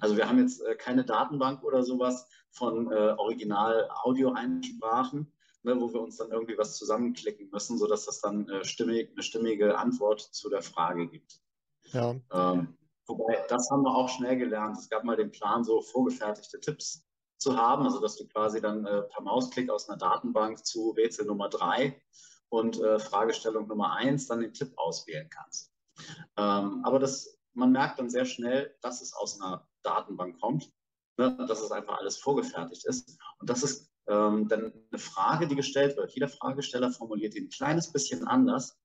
Also wir haben jetzt äh, keine Datenbank oder sowas von äh, Original-Audio-Einsprachen, ne, wo wir uns dann irgendwie was zusammenklicken müssen, sodass das dann äh, stimmig, eine stimmige Antwort zu der Frage gibt. Ja. Ähm, Wobei, das haben wir auch schnell gelernt. Es gab mal den Plan, so vorgefertigte Tipps zu haben, also dass du quasi dann äh, per Mausklick aus einer Datenbank zu Rätsel Nummer drei und äh, Fragestellung Nummer eins dann den Tipp auswählen kannst. Ähm, aber das, man merkt dann sehr schnell, dass es aus einer Datenbank kommt, ne, dass es einfach alles vorgefertigt ist. Und das ist ähm, dann eine Frage, die gestellt wird. Jeder Fragesteller formuliert die ein kleines bisschen anders.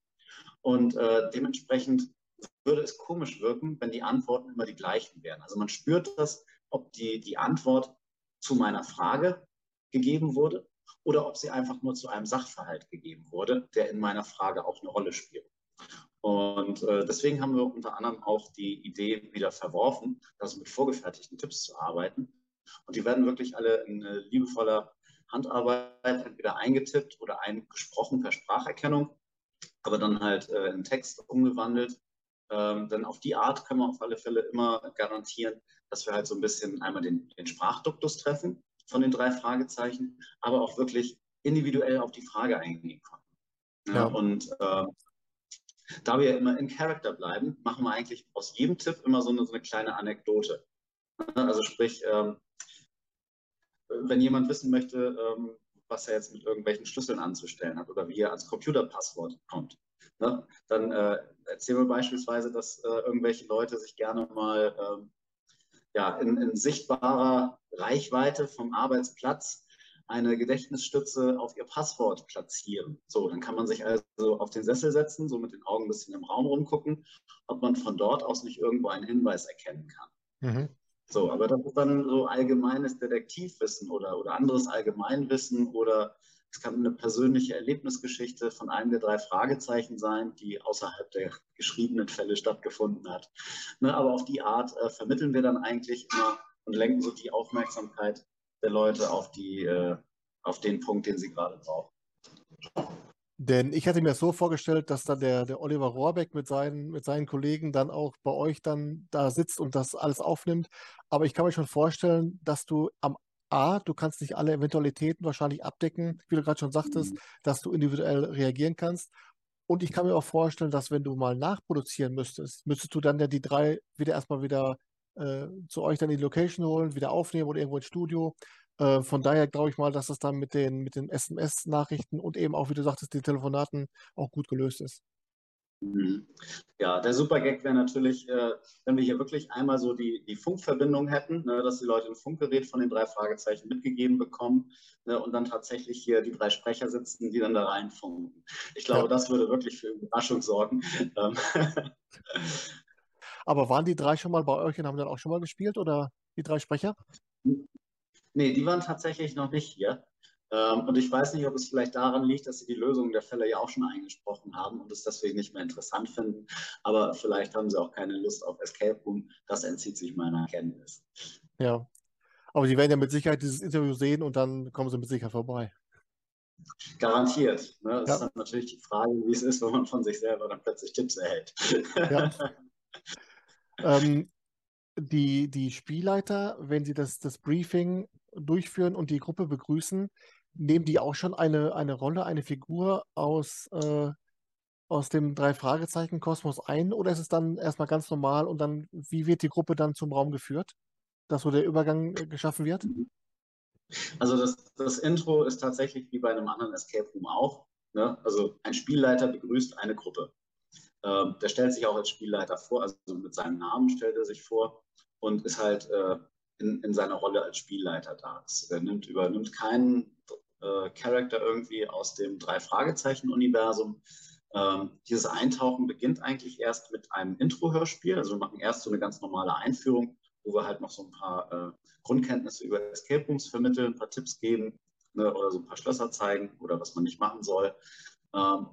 Und äh, dementsprechend würde es komisch wirken, wenn die Antworten immer die gleichen wären. Also man spürt das, ob die, die Antwort zu meiner Frage gegeben wurde oder ob sie einfach nur zu einem Sachverhalt gegeben wurde, der in meiner Frage auch eine Rolle spielt. Und äh, deswegen haben wir unter anderem auch die Idee wieder verworfen, also mit vorgefertigten Tipps zu arbeiten. Und die werden wirklich alle in äh, liebevoller Handarbeit entweder eingetippt oder eingesprochen per Spracherkennung, aber dann halt äh, in Text umgewandelt ähm, denn auf die Art können wir auf alle Fälle immer garantieren, dass wir halt so ein bisschen einmal den, den Sprachduktus treffen von den drei Fragezeichen, aber auch wirklich individuell auf die Frage eingehen konnten. Ja, ja. Und äh, da wir immer in Character bleiben, machen wir eigentlich aus jedem Tipp immer so eine, so eine kleine Anekdote. Also sprich, ähm, wenn jemand wissen möchte, ähm, was er jetzt mit irgendwelchen Schlüsseln anzustellen hat oder wie er ans Computerpasswort kommt, ne, dann äh, erzählen wir beispielsweise, dass äh, irgendwelche Leute sich gerne mal ähm, ja, in, in, sichtbarer Reichweite vom Arbeitsplatz eine Gedächtnisstütze auf ihr Passwort platzieren. So, dann kann man sich also auf den Sessel setzen, so mit den Augen ein bisschen im Raum rumgucken, ob man von dort aus nicht irgendwo einen Hinweis erkennen kann. Mhm. So, aber das ist dann so allgemeines Detektivwissen oder, oder anderes Allgemeinwissen oder es kann eine persönliche Erlebnisgeschichte von einem der drei Fragezeichen sein, die außerhalb der geschriebenen Fälle stattgefunden hat. Ne, aber auf die Art äh, vermitteln wir dann eigentlich immer und lenken so die Aufmerksamkeit der Leute auf, die, äh, auf den Punkt, den sie gerade brauchen. Denn ich hatte mir so vorgestellt, dass dann der, der Oliver Rohrbeck mit seinen, mit seinen Kollegen dann auch bei euch dann da sitzt und das alles aufnimmt. Aber ich kann mir schon vorstellen, dass du am A, du kannst nicht alle Eventualitäten wahrscheinlich abdecken, wie du gerade schon sagtest, mhm. dass du individuell reagieren kannst. Und ich kann mir auch vorstellen, dass wenn du mal nachproduzieren müsstest, müsstest du dann ja die drei wieder erstmal wieder äh, zu euch dann in die Location holen, wieder aufnehmen oder irgendwo ins Studio. Äh, von daher glaube ich mal, dass das dann mit den, mit den SMS-Nachrichten und eben auch, wie du sagtest, die Telefonaten auch gut gelöst ist. Mhm. Ja, der Super-Gag wäre natürlich, äh, wenn wir hier wirklich einmal so die, die Funkverbindung hätten, ne, dass die Leute ein Funkgerät von den drei Fragezeichen mitgegeben bekommen ne, und dann tatsächlich hier die drei Sprecher sitzen, die dann da reinfunken. Ich glaube, ja. das würde wirklich für Überraschung sorgen. Ähm. Aber waren die drei schon mal bei euch und haben dann auch schon mal gespielt oder die drei Sprecher? Nee, die waren tatsächlich noch nicht hier. Ähm, und ich weiß nicht, ob es vielleicht daran liegt, dass sie die Lösungen der Fälle ja auch schon eingesprochen haben und es deswegen nicht mehr interessant finden. Aber vielleicht haben sie auch keine Lust auf Escape Room. Das entzieht sich meiner Kenntnis. Ja. Aber sie werden ja mit Sicherheit dieses Interview sehen und dann kommen sie mit Sicherheit vorbei. Garantiert. Ne? Das ja. ist dann natürlich die Frage, wie es ist, wenn man von sich selber dann plötzlich Tipps erhält. Ja. ähm, die, die Spielleiter, wenn sie das, das Briefing durchführen und die Gruppe begrüßen, nehmen die auch schon eine, eine Rolle, eine Figur aus, äh, aus dem Drei-Fragezeichen-Kosmos ein oder ist es dann erstmal ganz normal und dann, wie wird die Gruppe dann zum Raum geführt, dass so der Übergang äh, geschaffen wird? Also das, das Intro ist tatsächlich wie bei einem anderen Escape Room auch. Ne? Also ein Spielleiter begrüßt eine Gruppe. Ähm, der stellt sich auch als Spielleiter vor, also mit seinem Namen stellt er sich vor und ist halt äh, in, in seiner Rolle als Spielleiter da. Er nimmt, übernimmt keinen äh, Charakter irgendwie aus dem Drei-Fragezeichen-Universum. Ähm, dieses Eintauchen beginnt eigentlich erst mit einem Intro-Hörspiel. Also wir machen erst so eine ganz normale Einführung, wo wir halt noch so ein paar äh, Grundkenntnisse über Escape Rooms vermitteln, ein paar Tipps geben ne, oder so ein paar Schlösser zeigen oder was man nicht machen soll. Ähm,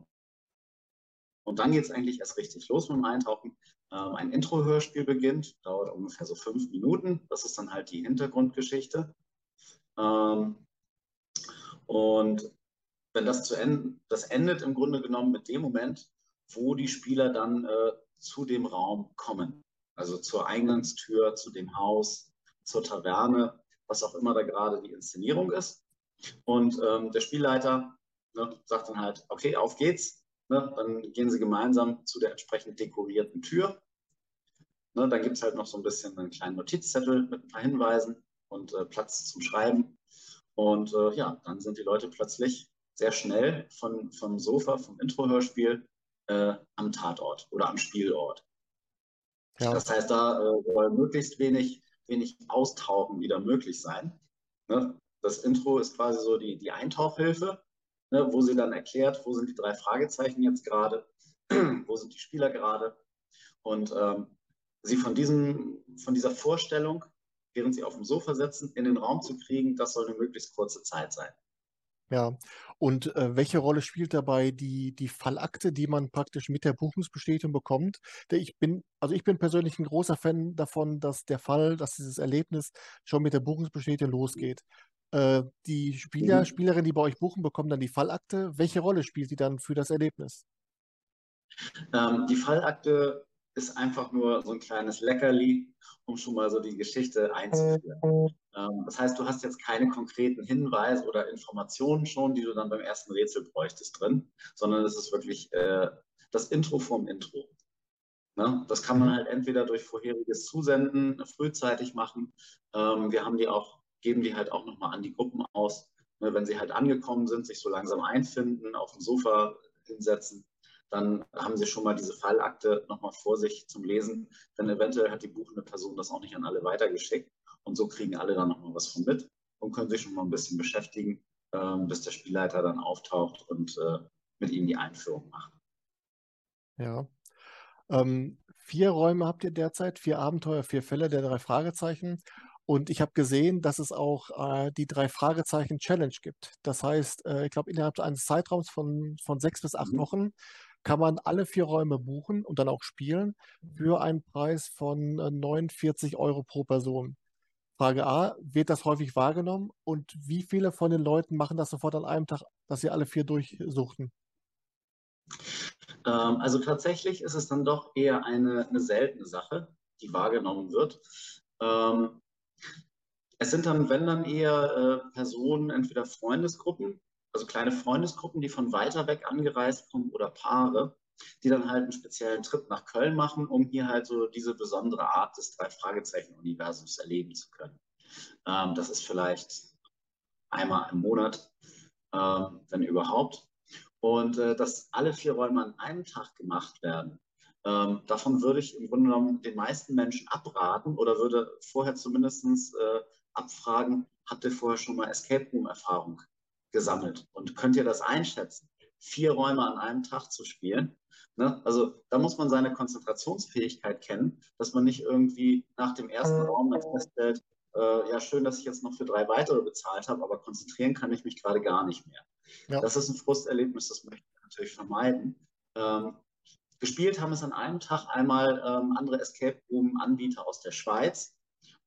und dann geht es eigentlich erst richtig los mit dem Eintauchen. Ähm, ein Intro-Hörspiel beginnt, dauert ungefähr so fünf Minuten. Das ist dann halt die Hintergrundgeschichte. Ähm, und wenn das zu Ende, das endet im Grunde genommen mit dem Moment, wo die Spieler dann äh, zu dem Raum kommen. Also zur Eingangstür, zu dem Haus, zur Taverne, was auch immer da gerade die Inszenierung ist. Und ähm, der Spielleiter ne, sagt dann halt, okay, auf geht's. Ne? Dann gehen sie gemeinsam zu der entsprechend dekorierten Tür. Ne, dann gibt es halt noch so ein bisschen einen kleinen Notizzettel mit ein paar Hinweisen und äh, Platz zum Schreiben. Und äh, ja, dann sind die Leute plötzlich sehr schnell von, vom Sofa, vom Intro-Hörspiel äh, am Tatort oder am Spielort. Ja. Das heißt, da äh, soll möglichst wenig, wenig Austauchen wieder möglich sein. Ne? Das Intro ist quasi so die, die Eintauchhilfe, ne? wo sie dann erklärt, wo sind die drei Fragezeichen jetzt gerade, wo sind die Spieler gerade. Und ähm, sie von, diesem, von dieser Vorstellung, während sie auf dem Sofa sitzen, in den Raum zu kriegen, das soll eine möglichst kurze Zeit sein. Ja, und äh, welche Rolle spielt dabei die, die Fallakte, die man praktisch mit der Buchungsbestätigung bekommt? Ich bin, also ich bin persönlich ein großer Fan davon, dass der Fall, dass dieses Erlebnis schon mit der Buchungsbestätigung losgeht. Äh, die Spieler, mhm. Spielerinnen, die bei euch buchen, bekommen dann die Fallakte. Welche Rolle spielt die dann für das Erlebnis? Ähm, die Fallakte ist einfach nur so ein kleines Leckerli, um schon mal so die Geschichte einzuführen. Ähm, das heißt, du hast jetzt keine konkreten Hinweise oder Informationen schon, die du dann beim ersten Rätsel bräuchtest drin, sondern es ist wirklich äh, das Intro vom Intro. Ne? Das kann man mhm. halt entweder durch vorheriges Zusenden frühzeitig machen. Ähm, wir haben die auch, geben die halt auch nochmal an die Gruppen aus, ne? wenn sie halt angekommen sind, sich so langsam einfinden, auf dem Sofa hinsetzen dann haben Sie schon mal diese Fallakte nochmal vor sich zum Lesen. Denn eventuell hat die buchende Person das auch nicht an alle weitergeschickt. Und so kriegen alle dann nochmal was von mit und können sich schon mal ein bisschen beschäftigen, ähm, bis der Spielleiter dann auftaucht und äh, mit Ihnen die Einführung macht. Ja. Ähm, vier Räume habt ihr derzeit, vier Abenteuer, vier Fälle der drei Fragezeichen. Und ich habe gesehen, dass es auch äh, die drei Fragezeichen Challenge gibt. Das heißt, äh, ich glaube, innerhalb eines Zeitraums von, von sechs bis acht mhm. Wochen kann man alle vier Räume buchen und dann auch spielen für einen Preis von 49 äh, Euro pro Person. Frage A, wird das häufig wahrgenommen und wie viele von den Leuten machen das sofort an einem Tag, dass sie alle vier durchsuchten? Ähm, also tatsächlich ist es dann doch eher eine, eine seltene Sache, die wahrgenommen wird. Ähm, es sind dann, wenn dann eher äh, Personen, entweder Freundesgruppen, also kleine Freundesgruppen, die von weiter weg angereist kommen oder Paare, die dann halt einen speziellen Trip nach Köln machen, um hier halt so diese besondere Art des Drei-Fragezeichen-Universums erleben zu können. Ähm, das ist vielleicht einmal im Monat, ähm, wenn überhaupt. Und äh, dass alle vier Räume an einem Tag gemacht werden, ähm, davon würde ich im Grunde genommen den meisten Menschen abraten oder würde vorher zumindest äh, abfragen, habt ihr vorher schon mal Escape Room-Erfahrung gesammelt. Und könnt ihr das einschätzen? Vier Räume an einem Tag zu spielen. Ne? Also da muss man seine Konzentrationsfähigkeit kennen, dass man nicht irgendwie nach dem ersten Raum dann feststellt, äh, ja schön, dass ich jetzt noch für drei weitere bezahlt habe, aber konzentrieren kann ich mich gerade gar nicht mehr. Ja. Das ist ein Frusterlebnis, das möchte ich natürlich vermeiden. Ähm, gespielt haben es an einem Tag einmal ähm, andere Escape Room-Anbieter aus der Schweiz.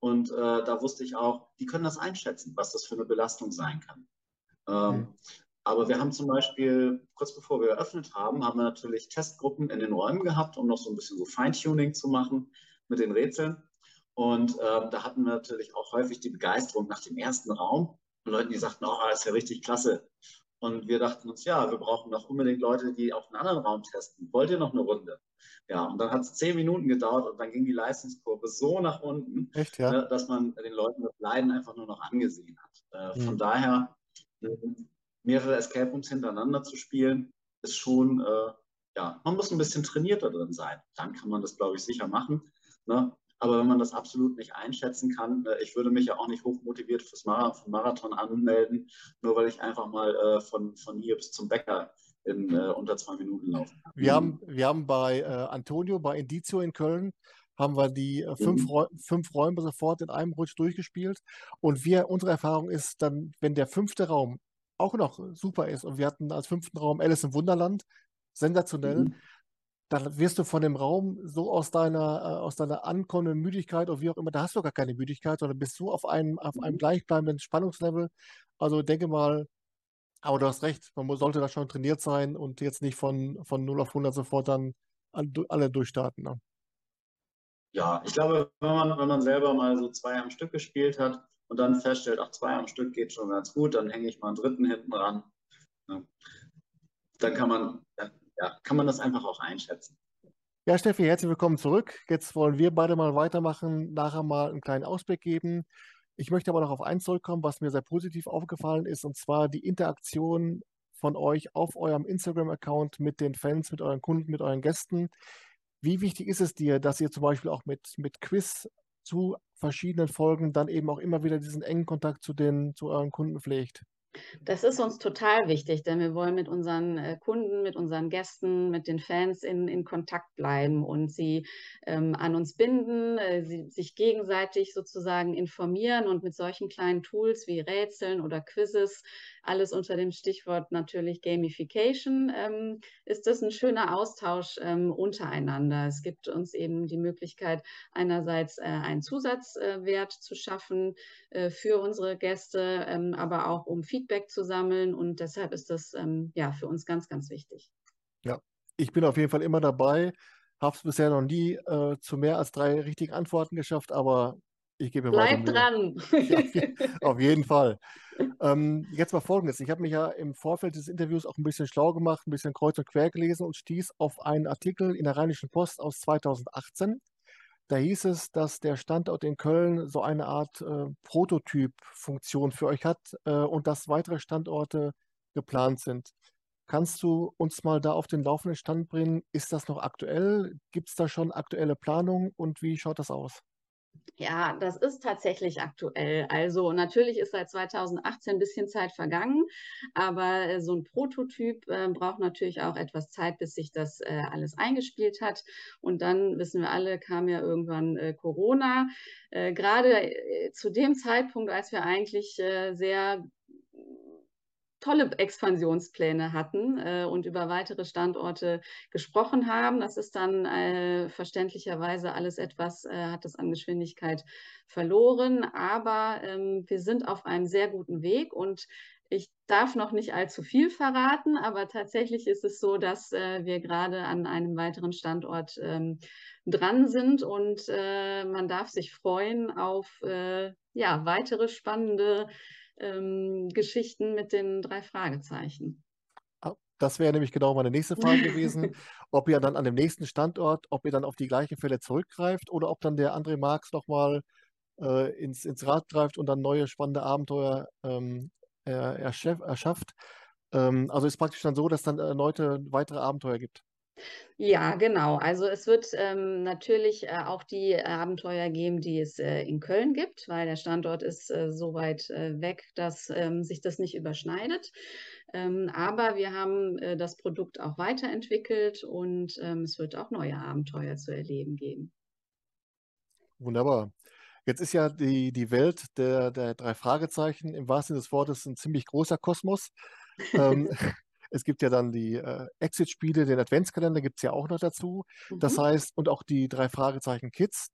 Und äh, da wusste ich auch, die können das einschätzen, was das für eine Belastung sein kann. Ähm, mhm. Aber wir haben zum Beispiel, kurz bevor wir eröffnet haben, haben wir natürlich Testgruppen in den Räumen gehabt, um noch so ein bisschen so Feintuning zu machen mit den Rätseln. Und ähm, da hatten wir natürlich auch häufig die Begeisterung nach dem ersten Raum. Und Leute, die sagten, oh, das ist ja richtig klasse. Und wir dachten uns, ja, wir brauchen noch unbedingt Leute, die auch einen anderen Raum testen. Wollt ihr noch eine Runde? Ja, und dann hat es zehn Minuten gedauert und dann ging die Leistungskurve so nach unten, Echt, ja? Ne, dass man den Leuten das Leiden einfach nur noch angesehen hat. Äh, mhm. Von daher mehrere Escape Rooms hintereinander zu spielen, ist schon, äh, ja, man muss ein bisschen trainierter drin sein. Dann kann man das, glaube ich, sicher machen. Ne? Aber wenn man das absolut nicht einschätzen kann, äh, ich würde mich ja auch nicht hochmotiviert fürs Marathon anmelden, nur weil ich einfach mal äh, von, von hier bis zum Bäcker in äh, unter zwei Minuten laufen kann. Wir haben, wir haben bei Antonio, bei Indizio in Köln, haben wir die äh, fünf, mhm. Fünf Räume sofort in einem Rutsch durchgespielt. Und wir, unsere Erfahrung ist dann, wenn der fünfte Raum auch noch super ist und wir hatten als fünften Raum Alice im Wunderland, sensationell, mhm. Dann wirst du von dem Raum so aus deiner, äh, aus deiner ankommenden Müdigkeit oder wie auch immer, da hast du gar keine Müdigkeit, sondern bist du auf einem, auf einem mhm. gleichbleibenden Spannungslevel. Also denke mal, aber du hast recht, man sollte da schon trainiert sein und jetzt nicht von, von 0 auf 100 sofort dann alle durchstarten. Ne? ja, ich glaube, wenn man, wenn man selber mal so zwei am Stück gespielt hat und dann feststellt, ach, zwei am Stück geht schon ganz gut, dann hänge ich mal einen dritten hinten ran. Ja. Dann kann man, ja, kann man das einfach auch einschätzen. Ja, Steffi, herzlich willkommen zurück. Jetzt wollen wir beide mal weitermachen, nachher mal einen kleinen Ausblick geben. Ich möchte aber noch auf eins zurückkommen, was mir sehr positiv aufgefallen ist, und zwar die Interaktion von euch auf eurem Instagram-Account mit den Fans, mit euren Kunden, mit euren Gästen. Wie wichtig ist es dir, dass ihr zum Beispiel auch mit, mit Quiz zu verschiedenen Folgen dann eben auch immer wieder diesen engen Kontakt zu den, zu euren Kunden pflegt? Das ist uns total wichtig, denn wir wollen mit unseren äh, Kunden, mit unseren Gästen, mit den Fans in, in Kontakt bleiben und sie ähm, an uns binden, äh, sie sich gegenseitig sozusagen informieren und mit solchen kleinen Tools wie Rätseln oder Quizzes alles unter dem Stichwort natürlich Gamification, ähm, ist das ein schöner Austausch ähm, untereinander. Es gibt uns eben die Möglichkeit, einerseits äh, einen Zusatzwert äh, zu schaffen äh, für unsere Gäste, ähm, aber auch um Feedback zu sammeln. Und deshalb ist das ähm, ja für uns ganz, ganz wichtig. Ja, ich bin auf jeden Fall immer dabei. Habe es bisher noch nie äh, zu mehr als drei richtigen Antworten geschafft, aber ich gebe mir Bleib dran. Ja, auf jeden Fall. Ähm, jetzt mal Folgendes. Ich habe mich ja im Vorfeld des Interviews auch ein bisschen schlau gemacht, ein bisschen kreuz und quer gelesen und stieß auf einen Artikel in der Rheinischen Post aus 2018. Da hieß es, dass der Standort in Köln so eine Art äh, Prototyp-Funktion für euch hat äh, und dass weitere Standorte geplant sind. Kannst du uns mal da auf den laufenden Stand bringen? Ist das noch aktuell? Gibt es da schon aktuelle Planungen und wie schaut das aus? Ja, das ist tatsächlich aktuell. Also natürlich ist seit 2018 ein bisschen Zeit vergangen, aber äh, so ein Prototyp äh, braucht natürlich auch etwas Zeit, bis sich das äh, alles eingespielt hat. Und dann, wissen wir alle, kam ja irgendwann äh, Corona. Äh, gerade äh, zu dem Zeitpunkt, als wir eigentlich sehr tolle Expansionspläne hatten äh, und über weitere Standorte gesprochen haben. Das ist dann äh, verständlicherweise alles etwas, äh, hat es an Geschwindigkeit verloren. Aber ähm, wir sind auf einem sehr guten Weg und ich darf noch nicht allzu viel verraten, aber tatsächlich ist es so, dass äh, wir gerade an einem weiteren Standort ähm, dran sind und äh, man darf sich freuen auf äh, ja, weitere spannende ähm, Geschichten mit den drei Fragezeichen. Ah, das wäre nämlich genau meine nächste Frage gewesen, ob ihr dann an dem nächsten Standort, ob ihr dann auf die gleichen Fälle zurückgreift oder ob dann der André Marx nochmal äh, ins, ins Rad greift und dann neue spannende Abenteuer ähm, er, erschafft. Ähm, also ist praktisch dann so, dass dann erneute weitere Abenteuer gibt. Ja, genau. Also es wird ähm, natürlich äh, auch die Abenteuer geben, die es äh, in Köln gibt, weil der Standort ist äh, so weit äh, weg, dass ähm, sich das nicht überschneidet. Ähm, aber wir haben äh, das Produkt auch weiterentwickelt und ähm, es wird auch neue Abenteuer zu erleben geben. Wunderbar. Jetzt ist ja die, die Welt der, der drei Fragezeichen im wahrsten Sinne des Wortes ein ziemlich großer Kosmos. Es gibt ja dann die äh, Exit-Spiele, den Adventskalender gibt es ja auch noch dazu. Mhm. Das heißt, und auch die drei Fragezeichen Kids,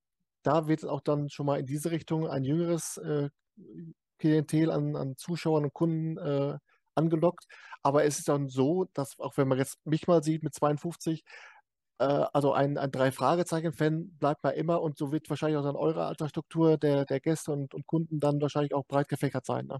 da wird auch dann schon mal in diese Richtung ein jüngeres äh, Klientel an, an, Zuschauern und Kunden äh, angelockt. Aber es ist dann so, dass auch wenn man jetzt mich mal sieht mit 52, äh, also ein, ein Drei-Fragezeichen-Fan bleibt man immer und so wird wahrscheinlich auch dann eure Altersstruktur der, der Gäste und, und Kunden dann wahrscheinlich auch breit gefächert sein. Ne?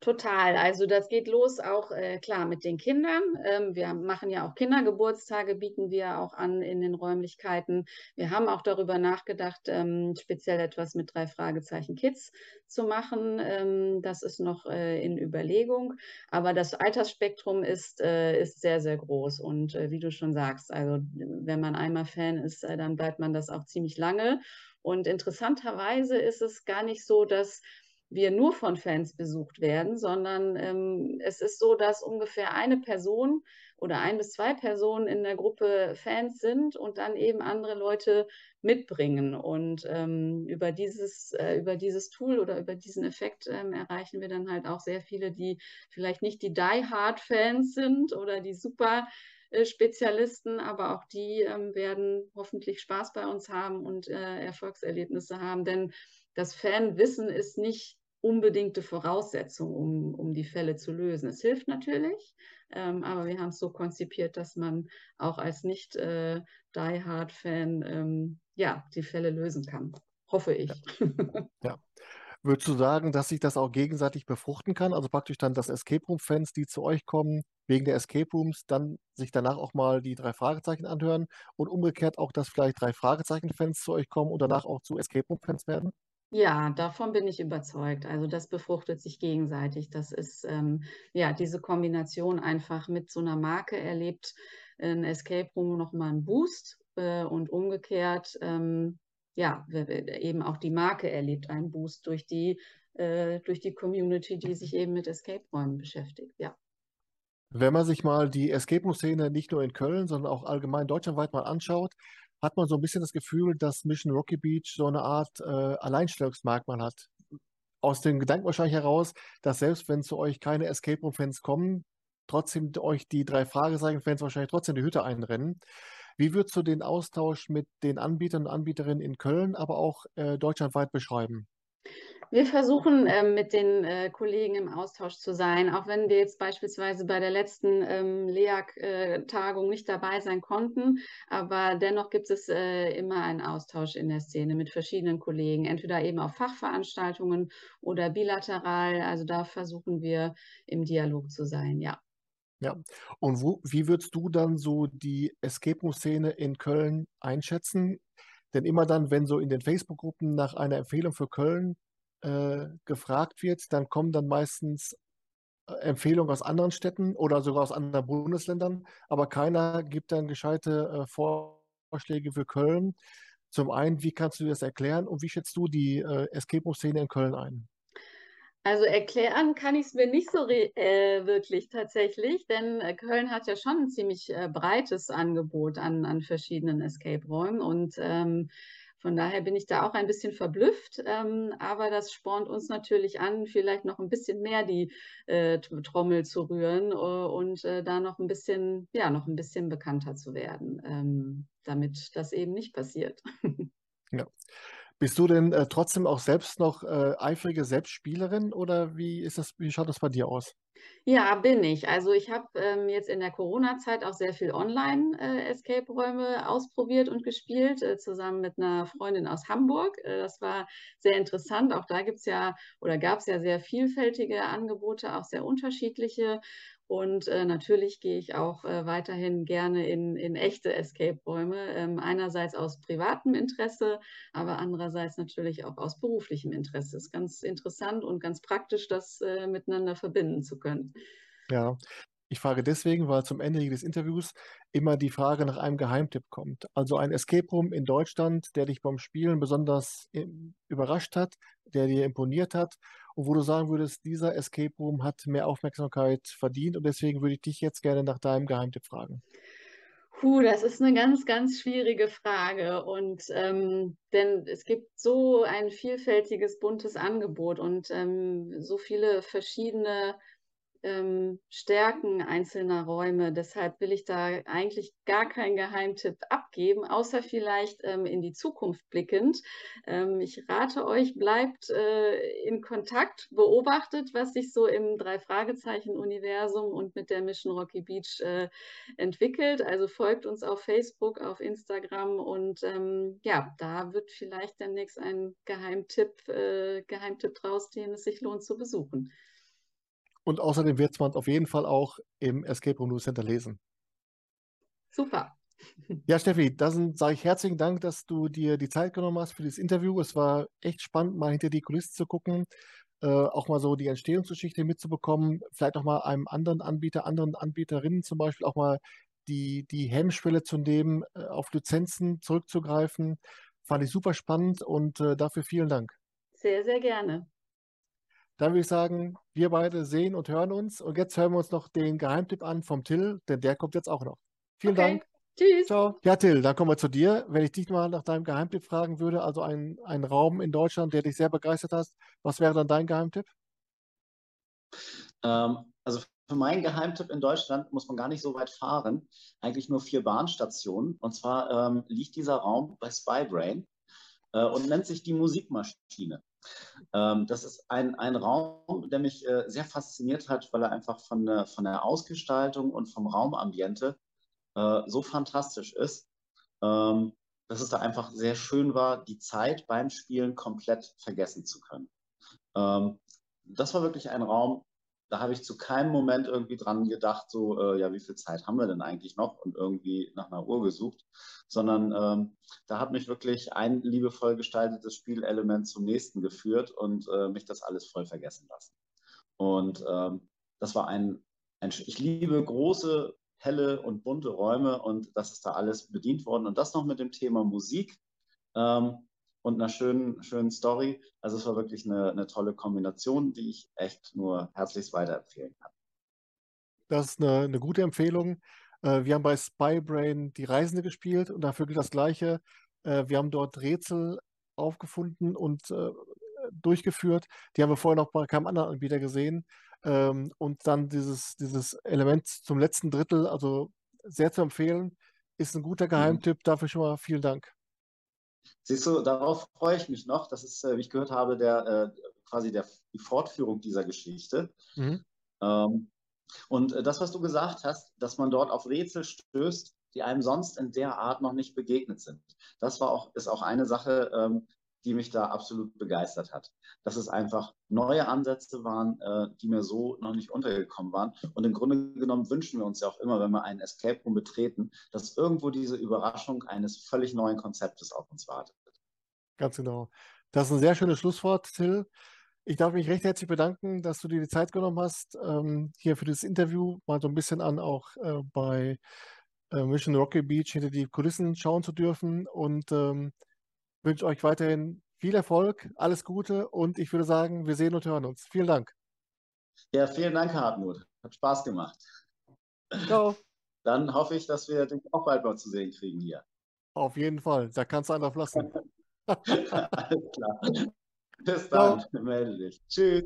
Total. Also das geht los auch äh, klar mit den Kindern. Ähm, wir machen ja auch Kindergeburtstage, bieten wir auch an in den Räumlichkeiten. Wir haben auch darüber nachgedacht, ähm, speziell etwas mit drei Fragezeichen Kids zu machen. Ähm, das ist noch äh, in Überlegung. Aber das Altersspektrum ist, äh, ist sehr, sehr groß. Und äh, wie du schon sagst, also wenn man einmal Fan ist, äh, dann bleibt man das auch ziemlich lange. Und interessanterweise ist es gar nicht so, dass wir nur von Fans besucht werden, sondern ähm, es ist so, dass ungefähr eine Person oder ein bis zwei Personen in der Gruppe Fans sind und dann eben andere Leute mitbringen. Und ähm, über, dieses, äh, über dieses Tool oder über diesen Effekt ähm, erreichen wir dann halt auch sehr viele, die vielleicht nicht die Die-Hard-Fans sind oder die super äh, Spezialisten, aber auch die ähm, werden hoffentlich Spaß bei uns haben und äh, Erfolgserlebnisse haben. Denn das Fanwissen ist nicht unbedingte Voraussetzung, um, um die Fälle zu lösen. Es hilft natürlich, ähm, aber wir haben es so konzipiert, dass man auch als nicht äh, Die Hard-Fan ähm, ja, die Fälle lösen kann. Hoffe ich. Ja. ja. Würdest du sagen, dass sich das auch gegenseitig befruchten kann? Also praktisch dann, dass Escape Room-Fans, die zu euch kommen, wegen der Escape Rooms dann sich danach auch mal die drei Fragezeichen anhören und umgekehrt auch, dass vielleicht drei Fragezeichen-Fans zu euch kommen und danach auch zu Escape Room-Fans werden? Ja, davon bin ich überzeugt. Also das befruchtet sich gegenseitig. Das ist ähm, ja diese Kombination einfach mit so einer Marke erlebt ein Escape Room nochmal einen Boost äh, und umgekehrt ähm, ja eben auch die Marke erlebt einen Boost durch die äh, durch die Community, die sich eben mit Escape Räumen beschäftigt. Ja. Wenn man sich mal die Escape Room-Szene nicht nur in Köln, sondern auch allgemein deutschlandweit mal anschaut, hat man so ein bisschen das Gefühl, dass Mission Rocky Beach so eine Art äh, Alleinstellungsmerkmal hat. Aus dem Gedanken wahrscheinlich heraus, dass selbst wenn zu euch keine Escape Room-Fans kommen, trotzdem euch die drei Fragezeichen-Fans wahrscheinlich trotzdem die Hütte einrennen. Wie würdest du den Austausch mit den Anbietern und Anbieterinnen in Köln, aber auch äh, deutschlandweit beschreiben? Wir versuchen äh, mit den äh, Kollegen im Austausch zu sein, auch wenn wir jetzt beispielsweise bei der letzten ähm, LEAG-Tagung nicht dabei sein konnten. Aber dennoch gibt es äh, immer einen Austausch in der Szene mit verschiedenen Kollegen, entweder eben auf Fachveranstaltungen oder bilateral. Also da versuchen wir im Dialog zu sein, ja. Ja, und wo, wie würdest du dann so die Escape Room-Szene in Köln einschätzen? Denn immer dann, wenn so in den Facebook-Gruppen nach einer Empfehlung für Köln äh, gefragt wird, dann kommen dann meistens äh, Empfehlungen aus anderen Städten oder sogar aus anderen Bundesländern, aber keiner gibt dann gescheite äh, Vorschläge für Köln. Zum einen, wie kannst du das erklären und wie schätzt du die äh, Escape Room-Szene in Köln ein? Also erklären kann ich es mir nicht so äh, wirklich tatsächlich, denn äh, Köln hat ja schon ein ziemlich breites Angebot an, an verschiedenen Escape-Räumen und ähm, von daher bin ich da auch ein bisschen verblüfft, ähm, aber das spornt uns natürlich an, vielleicht noch ein bisschen mehr die äh, Trommel zu rühren uh, und äh, da noch ein bisschen, ja, noch ein bisschen bekannter zu werden, ähm, damit das eben nicht passiert. ja. Bist du denn äh, trotzdem auch selbst noch äh, eifrige Selbstspielerin oder wie ist das, wie schaut das bei dir aus? Ja, bin ich. Also ich habe ähm, jetzt in der Corona-Zeit auch sehr viel Online-Escape-Räume äh, ausprobiert und gespielt, äh, zusammen mit einer Freundin aus Hamburg. Äh, das war sehr interessant. Auch da gibt es ja oder gab es ja sehr vielfältige Angebote, auch sehr unterschiedliche. Und äh, natürlich gehe ich auch äh, weiterhin gerne in, in echte Escape-Räume, ähm, einerseits aus privatem Interesse, aber andererseits natürlich auch aus beruflichem Interesse. Es ist ganz interessant und ganz praktisch, das äh, miteinander verbinden zu können. Ja, ich frage deswegen, weil zum Ende jedes Interviews immer die Frage nach einem Geheimtipp kommt. Also ein Escape Room in Deutschland, der dich beim Spielen besonders überrascht hat, der dir imponiert hat und wo du sagen würdest, dieser Escape Room hat mehr Aufmerksamkeit verdient und deswegen würde ich dich jetzt gerne nach deinem Geheimtipp fragen. Puh, das ist eine ganz, ganz schwierige Frage. Und ähm, denn es gibt so ein vielfältiges, buntes Angebot und ähm, so viele verschiedene ähm, Stärken einzelner Räume. Deshalb will ich da eigentlich gar keinen Geheimtipp abgeben, außer vielleicht ähm, in die Zukunft blickend. Ähm, ich rate euch, bleibt äh, in Kontakt, beobachtet, was sich so im Drei-Fragezeichen-Universum und mit der Mission Rocky Beach äh, entwickelt. Also folgt uns auf Facebook, auf Instagram und ähm, ja, da wird vielleicht demnächst ein Geheimtipp, äh, Geheimtipp draus, den es sich lohnt zu besuchen. Und außerdem wird man auf jeden Fall auch im Escape Room News Center lesen. Super. Ja, Steffi, dann sage ich herzlichen Dank, dass du dir die Zeit genommen hast für dieses Interview. Es war echt spannend, mal hinter die Kulissen zu gucken, äh, auch mal so die Entstehungsgeschichte mitzubekommen, vielleicht auch mal einem anderen Anbieter, anderen Anbieterinnen zum Beispiel auch mal die, die Hemmschwelle zu nehmen, äh, auf Lizenzen zurückzugreifen. Fand ich super spannend und äh, dafür vielen Dank. Sehr, sehr gerne. Dann würde ich sagen, wir beide sehen und hören uns. Und jetzt hören wir uns noch den Geheimtipp an vom Till, denn der kommt jetzt auch noch. Vielen okay. Dank. Tschüss. Ciao. Ja, Till, dann kommen wir zu dir. Wenn ich dich mal nach deinem Geheimtipp fragen würde, also ein, ein Raum in Deutschland, der dich sehr begeistert hat, was wäre dann dein Geheimtipp? Ähm, also für meinen Geheimtipp in Deutschland muss man gar nicht so weit fahren. Eigentlich nur vier Bahnstationen. Und zwar ähm, liegt dieser Raum bei Spybrain äh, und nennt sich die Musikmaschine. Ähm, das ist ein, ein Raum, der mich äh, sehr fasziniert hat, weil er einfach von, der, von der Ausgestaltung und vom Raumambiente äh, so fantastisch ist, ähm, dass es da einfach sehr schön war, die Zeit beim Spielen komplett vergessen zu können. Ähm, das war wirklich ein Raum, da habe ich zu keinem Moment irgendwie dran gedacht, so, äh, ja, wie viel Zeit haben wir denn eigentlich noch und irgendwie nach einer Uhr gesucht, sondern ähm, da hat mich wirklich ein liebevoll gestaltetes Spielelement zum nächsten geführt und äh, mich das alles voll vergessen lassen. Und ähm, das war ein, ein, ich liebe große, helle und bunte Räume und das ist da alles bedient worden und das noch mit dem Thema Musik. Ähm, und einer schönen, schönen Story. Also es war wirklich eine, eine tolle Kombination, die ich echt nur herzlichst weiterempfehlen kann. Das ist eine, eine gute Empfehlung. Äh, wir haben bei Spybrain die Reisende gespielt und dafür gilt das Gleiche. Äh, wir haben dort Rätsel aufgefunden und äh, durchgeführt. Die haben wir vorher noch bei keinem anderen Anbieter gesehen. Ähm, und dann dieses, dieses Element zum letzten Drittel, also sehr zu empfehlen, ist ein guter mhm. Geheimtipp. Dafür schon mal vielen Dank. Siehst du, darauf freue ich mich noch. Das ist, äh, wie ich gehört habe, der, äh, quasi der, die Fortführung dieser Geschichte. Mhm. Ähm, und äh, das, was du gesagt hast, dass man dort auf Rätsel stößt, die einem sonst in der Art noch nicht begegnet sind. Das war auch, ist auch eine Sache, ähm, die mich da absolut begeistert hat. Dass es einfach neue Ansätze waren, äh, die mir so noch nicht untergekommen waren. Und im Grunde genommen wünschen wir uns ja auch immer, wenn wir einen Escape Room betreten, dass irgendwo diese Überraschung eines völlig neuen Konzeptes auf uns wartet. Ganz genau. Das ist ein sehr schönes Schlusswort, Till. Ich darf mich recht herzlich bedanken, dass du dir die Zeit genommen hast, ähm, hier für das Interview mal so ein bisschen an auch äh, bei äh, Mission Rocky Beach hinter die Kulissen schauen zu dürfen. Und ähm, wünsche euch weiterhin viel Erfolg, alles Gute und ich würde sagen, wir sehen und hören uns. Vielen Dank. Ja, vielen Dank, Hartmut. Hat Spaß gemacht. Ciao. Dann hoffe ich, dass wir dich auch bald mal zu sehen kriegen hier. Auf jeden Fall. Da kannst du einfach lassen. Alles klar. Bis dann. Ciao. Melde dich. Tschüss.